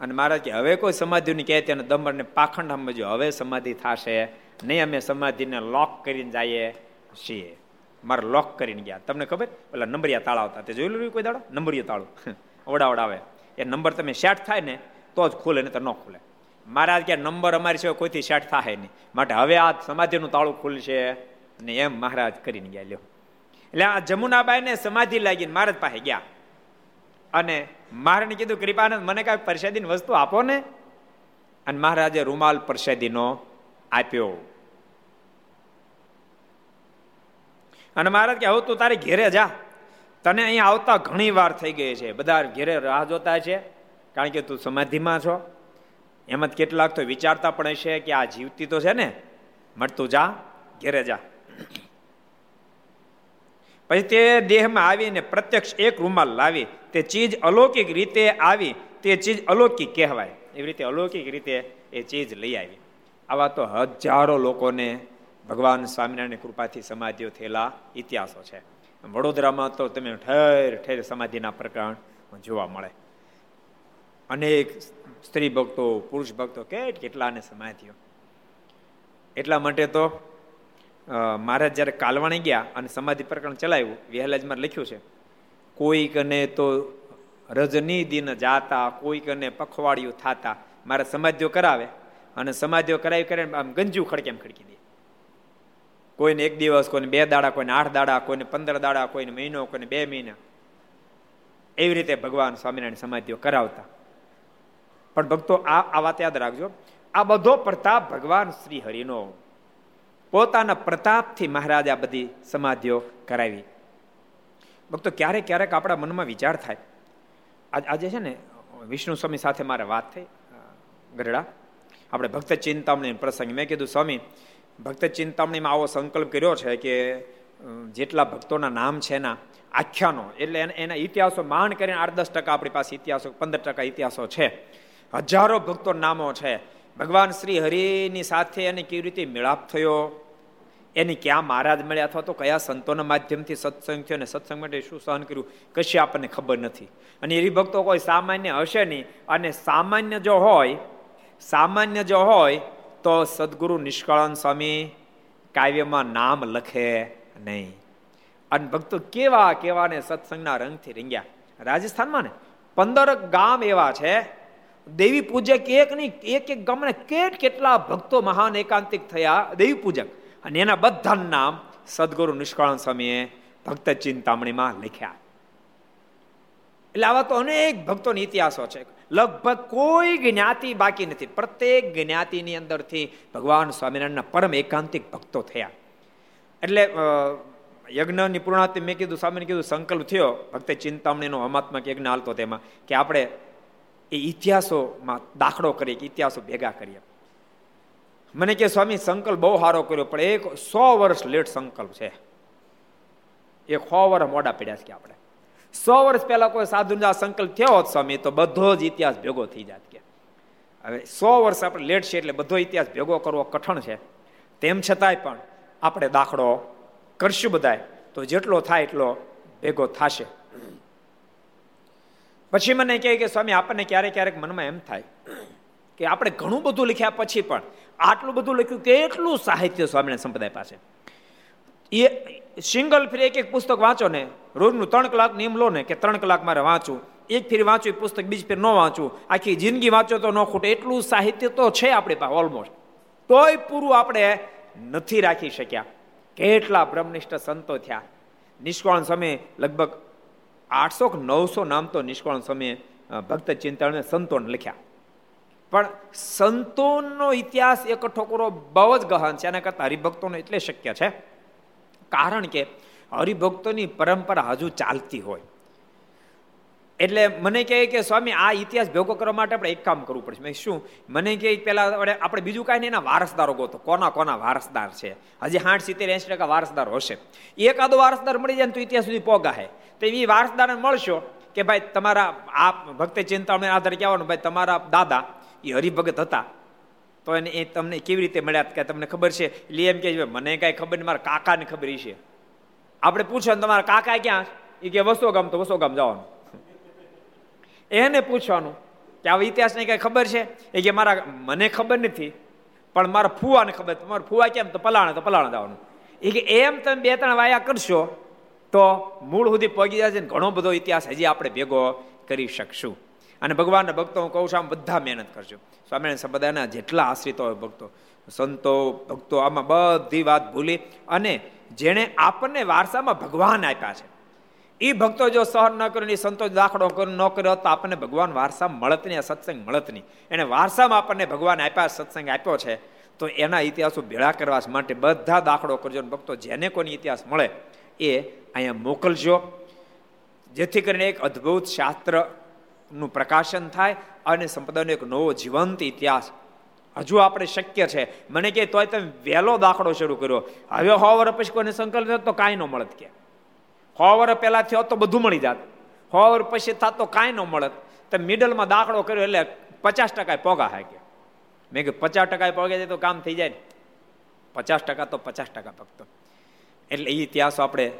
અને મહારાજ કે, હવે કોઈ સમાધિની કહે, તેને દમણને પાખંડ સમજો, હવે સમાધિ થશે. નહીં, અમે સમાધિને લોક કરીને જઈએ છીએ. મારે લોક કરીને ગયા. તમને ખબર? પેલા નંબરિયા તાળા આવતા. તે જોયેલું કોઈ દાડો? નંબરિયા તાળું. ઓડાવડાવે એ નંબર તમે સેટ થાય ને, તો જ ખુલે ને તો ન ખુલે. મહારાજ કે, નંબર અમારી સિવાય કોઈથી સેટ થાય નહીં. માટે હવે આ સમાધિનું તાળું ખુલશે. ને એમ મહારાજ કરીને ગયા, લ્યો. એટલે આ જમુનાબાઈને સમાધિ લાગીને મહારાજ પાસે ગયા. અને મહારાજને કીધું, કૃપાનંદ, મને કાંઈ પ્રસાદીની વસ્તુ આપો ને? અને મહારાજે રૂમાલ પ્રસાદીનો આપ્યો. અને મહારાજ કે હવે તું તારે ઘેરે જા. તને અહીંયા આવતા ઘણી વાર થઈ ગઈ છે. બધા ઘેરે રાહ જોતા છે, કારણ કે તું સમાધિમાં છો. એમાં કેટલાક તો વિચારતા પણ હશે કે આ જીવતી તો છે ને. મળતું જા, ઘેરે જા. પછી તે દેહમાં આવીને પ્રત્યક્ષ એક રૂમાલ લાવી, તે ચીજ અલૌકિક રીતે આવી, તે ચીજ અલૌકિક કહેવાય. એવી રીતે અલૌકિક રીતે એ ચીજ લઈ આવી. આવા તો હજારો લોકોને ભગવાન સ્વામિનારાયણ કૃપાથી સમાધિઓ થયેલા ઇતિહાસો છે. વડોદરામાં તો તમે ઠેર ઠેર સમાધિના પ્રકરણ જોવા મળે. અનેક સ્ત્રી ભક્તો, પુરુષ ભક્તો, કેટ કેટલાને સમાધિઓ. એટલા માટે તો મહારાજ જ્યારે કાલવાણી ગયા અને સમાધિ પ્રકરણ ચલાવ્યું, વિહલાજમાં લખ્યું છે, કોઈકને તો રજની દિન જાતા, કોઈકને પખવાડિયું થાતા. મારે સમાધિઓ કરાવે અને સમાધિઓ કરાવી કરે આમ ગંજુ ખડકેમ ખડકી દે. કોઈને એક દિવસ, કોઈને બે દાડા, કોઈને આઠ દાડા, કોઈને પંદર દાડા, કોઈને મહિનો, કોઈને બે મહિના. એવી રીતે ભગવાન સ્વામિનારાયણ સમાધિઓ કરાવતા. પણ ભક્તો, આ આ વાત યાદ રાખજો. આ બધો પ્રતાપ ભગવાન શ્રી હરિનો પોતાના પ્રતાપથી મહારાજ આ બધી સમાધિઓ કરાવી. ભક્તો, ક્યારેક ક્યારેક આપણા મનમાં વિચાર થાય. આજે છે ને, વિષ્ણુ સ્વામી સાથે મારે વાત થઈ ગઢડા. આપણે ભક્ત ચિંતામણી પ્રસંગ મેં કીધું, સ્વામી, ભક્ત ચિંતામણીમાં આવો સંકલ્પ કર્યો છે કે જેટલા ભક્તોના નામ છે એના આખ્યાનો, એટલે એના ઇતિહાસો માંડ કરીને આઠ દસ ટકા આપણી પાસે ઇતિહાસો, પંદર ટકા ઇતિહાસો છે. હજારો ભક્તો નામો છે. ભગવાન શ્રી હરિની સાથે એને કેવી રીતે મેળાપ થયો? એની ક્યાં મહારાજ મળ્યા? અથવા તો કયા સંતોના માધ્યમથી સત્સંગ થયો અને સત્સંગ માટે શું સહન કર્યું? કશી આપણને ખબર નથી. અને એ ભક્તો કોઈ સામાન્ય હશે નહીં. અને સામાન્ય જો હોય, સામાન્ય જો હોય, તો સદગુરુ નિષ્કાળન સ્વામી કાવ્યમાં નામ લખે નહીં. અને ભક્તો કેવા કેવા ને સત્સંગના રંગથી રંગ્યા? રાજસ્થાનમાં ને? પંદર ગામ એવા છે. દેવી પૂજક એક નહીં, એક એક ગામને કેટ કેટલા ભક્તો મહાન એકાંતિક થયા દેવી પૂજક. અને એના બધા નામ સદગુરુ નિષ્કાળન સ્વામીએ ભક્ત ચિંતામણીમાં લખ્યા. એટલે આવા તો અનેક ભક્તોની ઇતિહાસો છે. લગભગ કોઈ જ્ઞાતિ બાકી નથી. પ્રત્યેક જ્ઞાતિની અંદરથી ભગવાન સ્વામિનારાયણના પરમ એકાંતિક ભક્તો થયા. એટલે યજ્ઞની પૂર્ણાતિ મેં કીધું, સ્વામીને કીધું, સંકલ્પ થયો. ભક્ત ચિંતામણીનો અમાત્મક યજ્ઞ હાલતો તેમાં કે આપણે એ ઇતિહાસોમાં દાખલો કરીએ કે ઇતિહાસો ભેગા કરીએ. મને કે સ્વામી, સંકલ્પ બહુ સારો કર્યો, પણ એક સો વર્ષ લેટ સંકલ્પ છે. એ સો વર્ષ મોડા પડ્યા છે કે આપણે. સો વર્ષ પહેલા કોઈ સાધુનો સંકલ્પ થયો હોત સ્વામી, તો બધો જ ઇતિહાસ ભેગો થઈ જાત કે. હવે સો વર્ષ આપણે લેટ છે એટલે બધો ઇતિહાસ ભેગો કરવો કઠણ છે. તેમ છતાંય પણ આપણે દાખલો કરશું બધાય, તો જેટલો થાય એટલો ભેગો થશે. પછી મને કહે કે, સ્વામી, આપણને ક્યારેક ક્યારેક મનમાં એમ થાય કે આપણે ઘણું બધું લખ્યા પછી પણ આટલું બધું લખ્યું, કેટલું સાહિત્ય સ્વામિનારાયણ સંપ્રદાય પાસે? એ સિંગલ ફ્રી એક એક પુસ્તક વાંચો ને, રોજનું ત્રણ કલાક નિયમ લો ને કે ત્રણ કલાક મારે વાંચું એક ફેર વાંચું પુસ્તક બીજ ફેર ન વાંચું આખી જિંદગી વાંચો તો ન ખૂટે. એટલું સાહિત્ય તો છે આપણી પાસે ઓલમોસ્ટ તોય પૂરું આપણે નથી રાખી શક્યા. કેટલા બ્રહ્મનિષ્ઠ સંતો થયા. નિષ્કોણ સમય લગભગ આઠસો નવસો નામ તો નિષ્કળ સમયે ભક્ત ચિંતાને સંતોને લખ્યા. પણ સંતોનો ઇતિહાસ એકઠો કરો બહુ જ ગહન છે, એના કરતાં હરિભક્તોનો એટલે શક્ય છે. કારણ કે હરિભક્તોની પરંપરા હજુ ચાલતી હોય. એટલે મને કહે કે સ્વામી, આ ઇતિહાસ ભેગો કરવા માટે આપણે એક કામ કરવું પડશે. મેં શું? મને કહે પેલા આપણે બીજું કાંઈ નહીં, એના વારસદારો ગોતો કોના કોના વારસદાર છે? હજી સાઠ સિત્તેર એંશી ટકા વારસદાર હશે. એકાદો વારસદાર મળી જાય તો ઇતિહાસ સુધી પોગાહે. તો એ વારસદારને મળશો કે ભાઈ તમારા આ ભક્તિ ચિંતામણી આધારે કહેવાનું ભાઈ તમારા દાદા એ હરિભગત હતા. તો એને એ તમને કેવી રીતે મળ્યા કે તમને ખબર છે? એટલે એમ કે મને કાંઈ ખબર નહીં, મારા કાકાને ખબર છે. આપણે પૂછો તમારા કાકા ક્યાં એ કે વસો ગામ તો વસો ગામ જવાનું. એને પૂછવાનું કે આ ઇતિહાસને કઈ ખબર છે? એ કે, મારા, મને ખબર નથી, પણ મારા ફુવાને ખબર તમારા ફુવા કેમ? તો પલાણે તો પલાણે જવાનું. એ કે, એમ તમે બે ત્રણ વાયા કરશો તો મૂળ સુધી પગી જશે ને ઘણો બધો ઇતિહાસ હજી આપણે ભેગો કરી શકશું. અને ભગવાનના ભક્તો, હું કહું છું, આમ બધા મહેનત કરજો. સ્વામિનારાયણ સંપ્રદાયના જેટલા આશ્રિતો હોય ભક્તો, સંતો, ભક્તો, આમાં બધી વાત ભૂલી અને જેણે આપણને વારસામાં ભગવાન આપ્યા છે. એ ભક્તો જો સહન ન કર્યો એ સંતો દાખલો ન કર્યો તો આપણને ભગવાન વારસા મળત નહીં સત્સંગ મળત નહીં. એને વારસામાં આપણને ભગવાન આપ્યા, સત્સંગ આપ્યો છે, તો એના ઇતિહાસો ભેળા કરવા માટે બધા દાખલો કરજો. ભક્તો, જેને કોની ઇતિહાસ મળે એ અહીંયા મોકલજો. જેથી કરીને એક અદ્ભુત શાસ્ત્રનું પ્રકાશન થાય અને સંપદાનો એક નવો જીવંત ઇતિહાસ હજુ આપણે શક્ય છે. મને કે તોય તમે વહેલો દાખલો શરૂ કર્યો. હવે હો વર્ષ પછી કોઈને સંકલ્પ તો કાંઈ ન મળત કે. સો વર્ષ પહેલા થયો તો બધું મળી જાત. સો વર્ષ પછી તો કાંઈ ન મળત. તો મિડલમાં દાખલો કર્યો એટલે પચાસ ટકા પોગા હા કે. મેં કે પચાસ ટકા પોગે તો કામ થઈ જાય ને. પચાસ ટકા તો પચાસ ટકા ભક્તો. એટલે એ ઇતિહાસો આપણે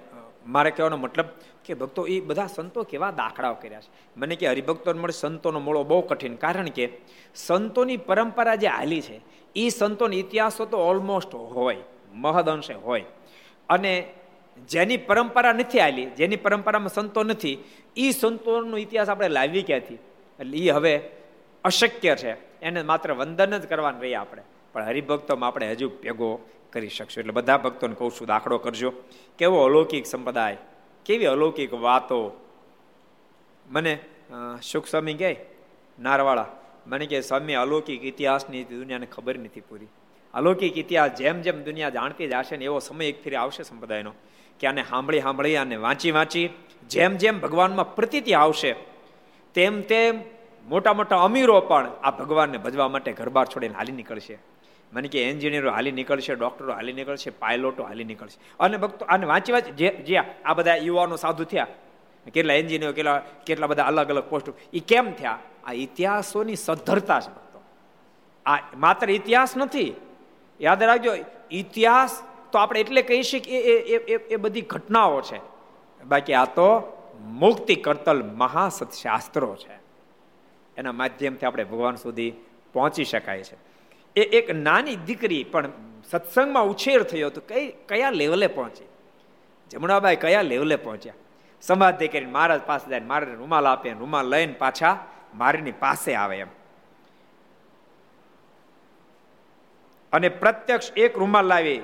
મારે કહેવાનો મતલબ કે ભક્તો એ બધા સંતો કેવા દાખલાઓ કર્યા છે. મને કે હરિભક્તો મળે, સંતોનો મોળો બહુ કઠિન. કારણ કે સંતોની પરંપરા જે હાલી છે એ સંતોનો ઇતિહાસો તો ઓલમોસ્ટ હોય, મહદ અંશે હોય. અને જેની પરંપરા નથી આવેલી જેની પરંપરામાં સંતો નથી એ સંતોનો ઇતિહાસ આપણે લાવી ક્યાંથી? એટલે એ હવે અશક્ય છે. એને માત્ર વંદન જ કરવાનું રહીએ આપણે. પણ હરિભક્તોમાં આપણે હજુ ભેગો કરી શકશો. એટલે બધા ભક્તોને કહું છું, દાખલો કરજો. કેવો અલૌકિક સંપ્રદાય? કેવી અલૌકિક વાતો? મને સુખ સ્વામી કહે નારવાળા મને કે સ્વામી, અલૌકિક ઇતિહાસની દુનિયાને ખબર નથી પૂરી. અલૌકિક ઇતિહાસ જેમ જેમ દુનિયા જાણતી જશે ને એવો સમય એક ફેરી આવશે સંપ્રદાયનો, કે આને સાંભળી સાંભળી આને વાંચી વાંચી જેમ જેમ ભગવાનમાં પ્રતીતિ આવશે, તેમ તેમ મોટા મોટા અમીરો પણ આ ભગવાનને ભજવા માટે ઘરબાર છોડીને હાલી નીકળશે. મને કે એન્જિનિયરો હાલી નીકળશે, ડૉક્ટરો હાલી નીકળશે, પાયલોટો હાલી નીકળશે. અને ભક્તો, અને વાંચી વાંચી, જે જે આ બધા યુવાનો સાધુ થયા, કેટલા એન્જિનિયરો, કેટલા કેટલા બધા અલગ અલગ પોસ્ટ એ કેમ થયા? આ ઇતિહાસોની સદ્ધરતા છે ભક્તો. આ માત્ર ઇતિહાસ નથી. યાદ રાખજો, ઇતિહાસ તો આપણે એટલે કહી શકીએ એ એ એ બધી ઘટનાઓ છે. બાકી આ તો મુક્તિ કરતલ મહાસત્શાસ્ત્રો છે. એના માધ્યમથી આપણે ભગવાન સુધી પહોંચી શકાય છે. એ એક નાની દીકરી પણ સત્સંગમાં ઉછેર થયો તો કઈ કયા લેવલે પહોંચી? જમણાબાઈ, કયા લેવલે પહોંચ્યા? સમાધિ કરીને મહારાજ પાસે જાય મારે રૂમાલ આપે, રૂમાલ લઈને પાછા મારીની પાસે આવે એમ. અને પ્રત્યક્ષ એક રૂમાલ લાવી.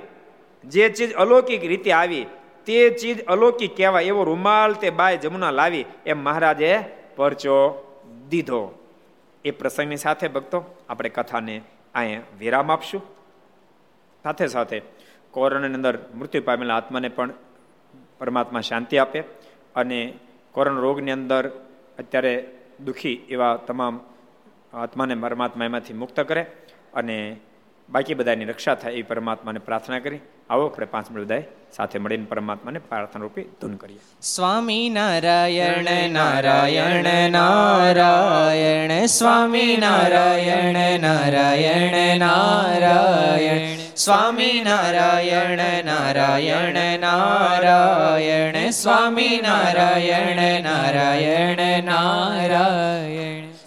જે ચીજ અલૌકિક રીતે આવી, તે ચીજ અલૌકિક કહેવાય. એવો રૂમાલ તે બાય જમુના લાવી. એમ મહારાજે પરચો દીધો. એ પ્રસંગની સાથે ભક્તો, આપણે કથાને અહીંયા વિરામ આપશું. સાથે સાથે કોરોનાની અંદર મૃત્યુ પામેલા આત્માને પણ પરમાત્મા શાંતિ આપે અને કોરોના રોગની અંદર અત્યારે દુઃખી એવા તમામ આત્માને પરમાત્મા એમાંથી મુક્ત કરે અને બાકી બધાની રક્ષા થાય એ પરમાત્માને પ્રાર્થના કરી. આવો આપણે પાંચ મિનિટ બધાય સાથે મળીને પરમાત્માને પ્રાર્થના રૂપે ધૂન કરીએ. સ્વામી નારાયણ નારાયણ નારાયણ, સ્વામી નારાયણ નારાયણ નારાયણ, સ્વામી નારાયણ નારાયણ નારાયણ, સ્વામી નારાયણ નારાયણ નારાયણ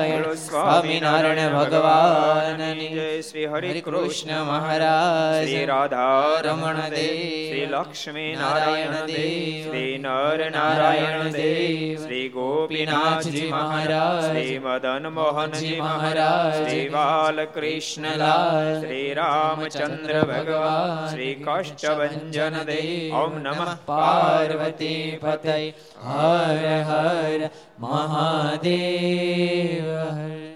નારાયણ સ્વામિનારાયણ ભગવાન શ્રી હરિ કૃષ્ણ મહારાજ શ્રી રાધા રમણ દેવ શ્રી લક્ષ્મી નારાયણ દેવ શ્રી નર નારાયણ દેવ શ્રી ગોપીનાથજી મહારાજ શ્રી મદન મોહનજી મહારાજ શ્રી બાલકૃષ્ણલાલ શ્રી રામચંદ્ર ભગવાન શ્રી કષ્ટભંજન દેવ ઓમ નમઃ પાર્વતી પતય હર હર મહાદેવ હર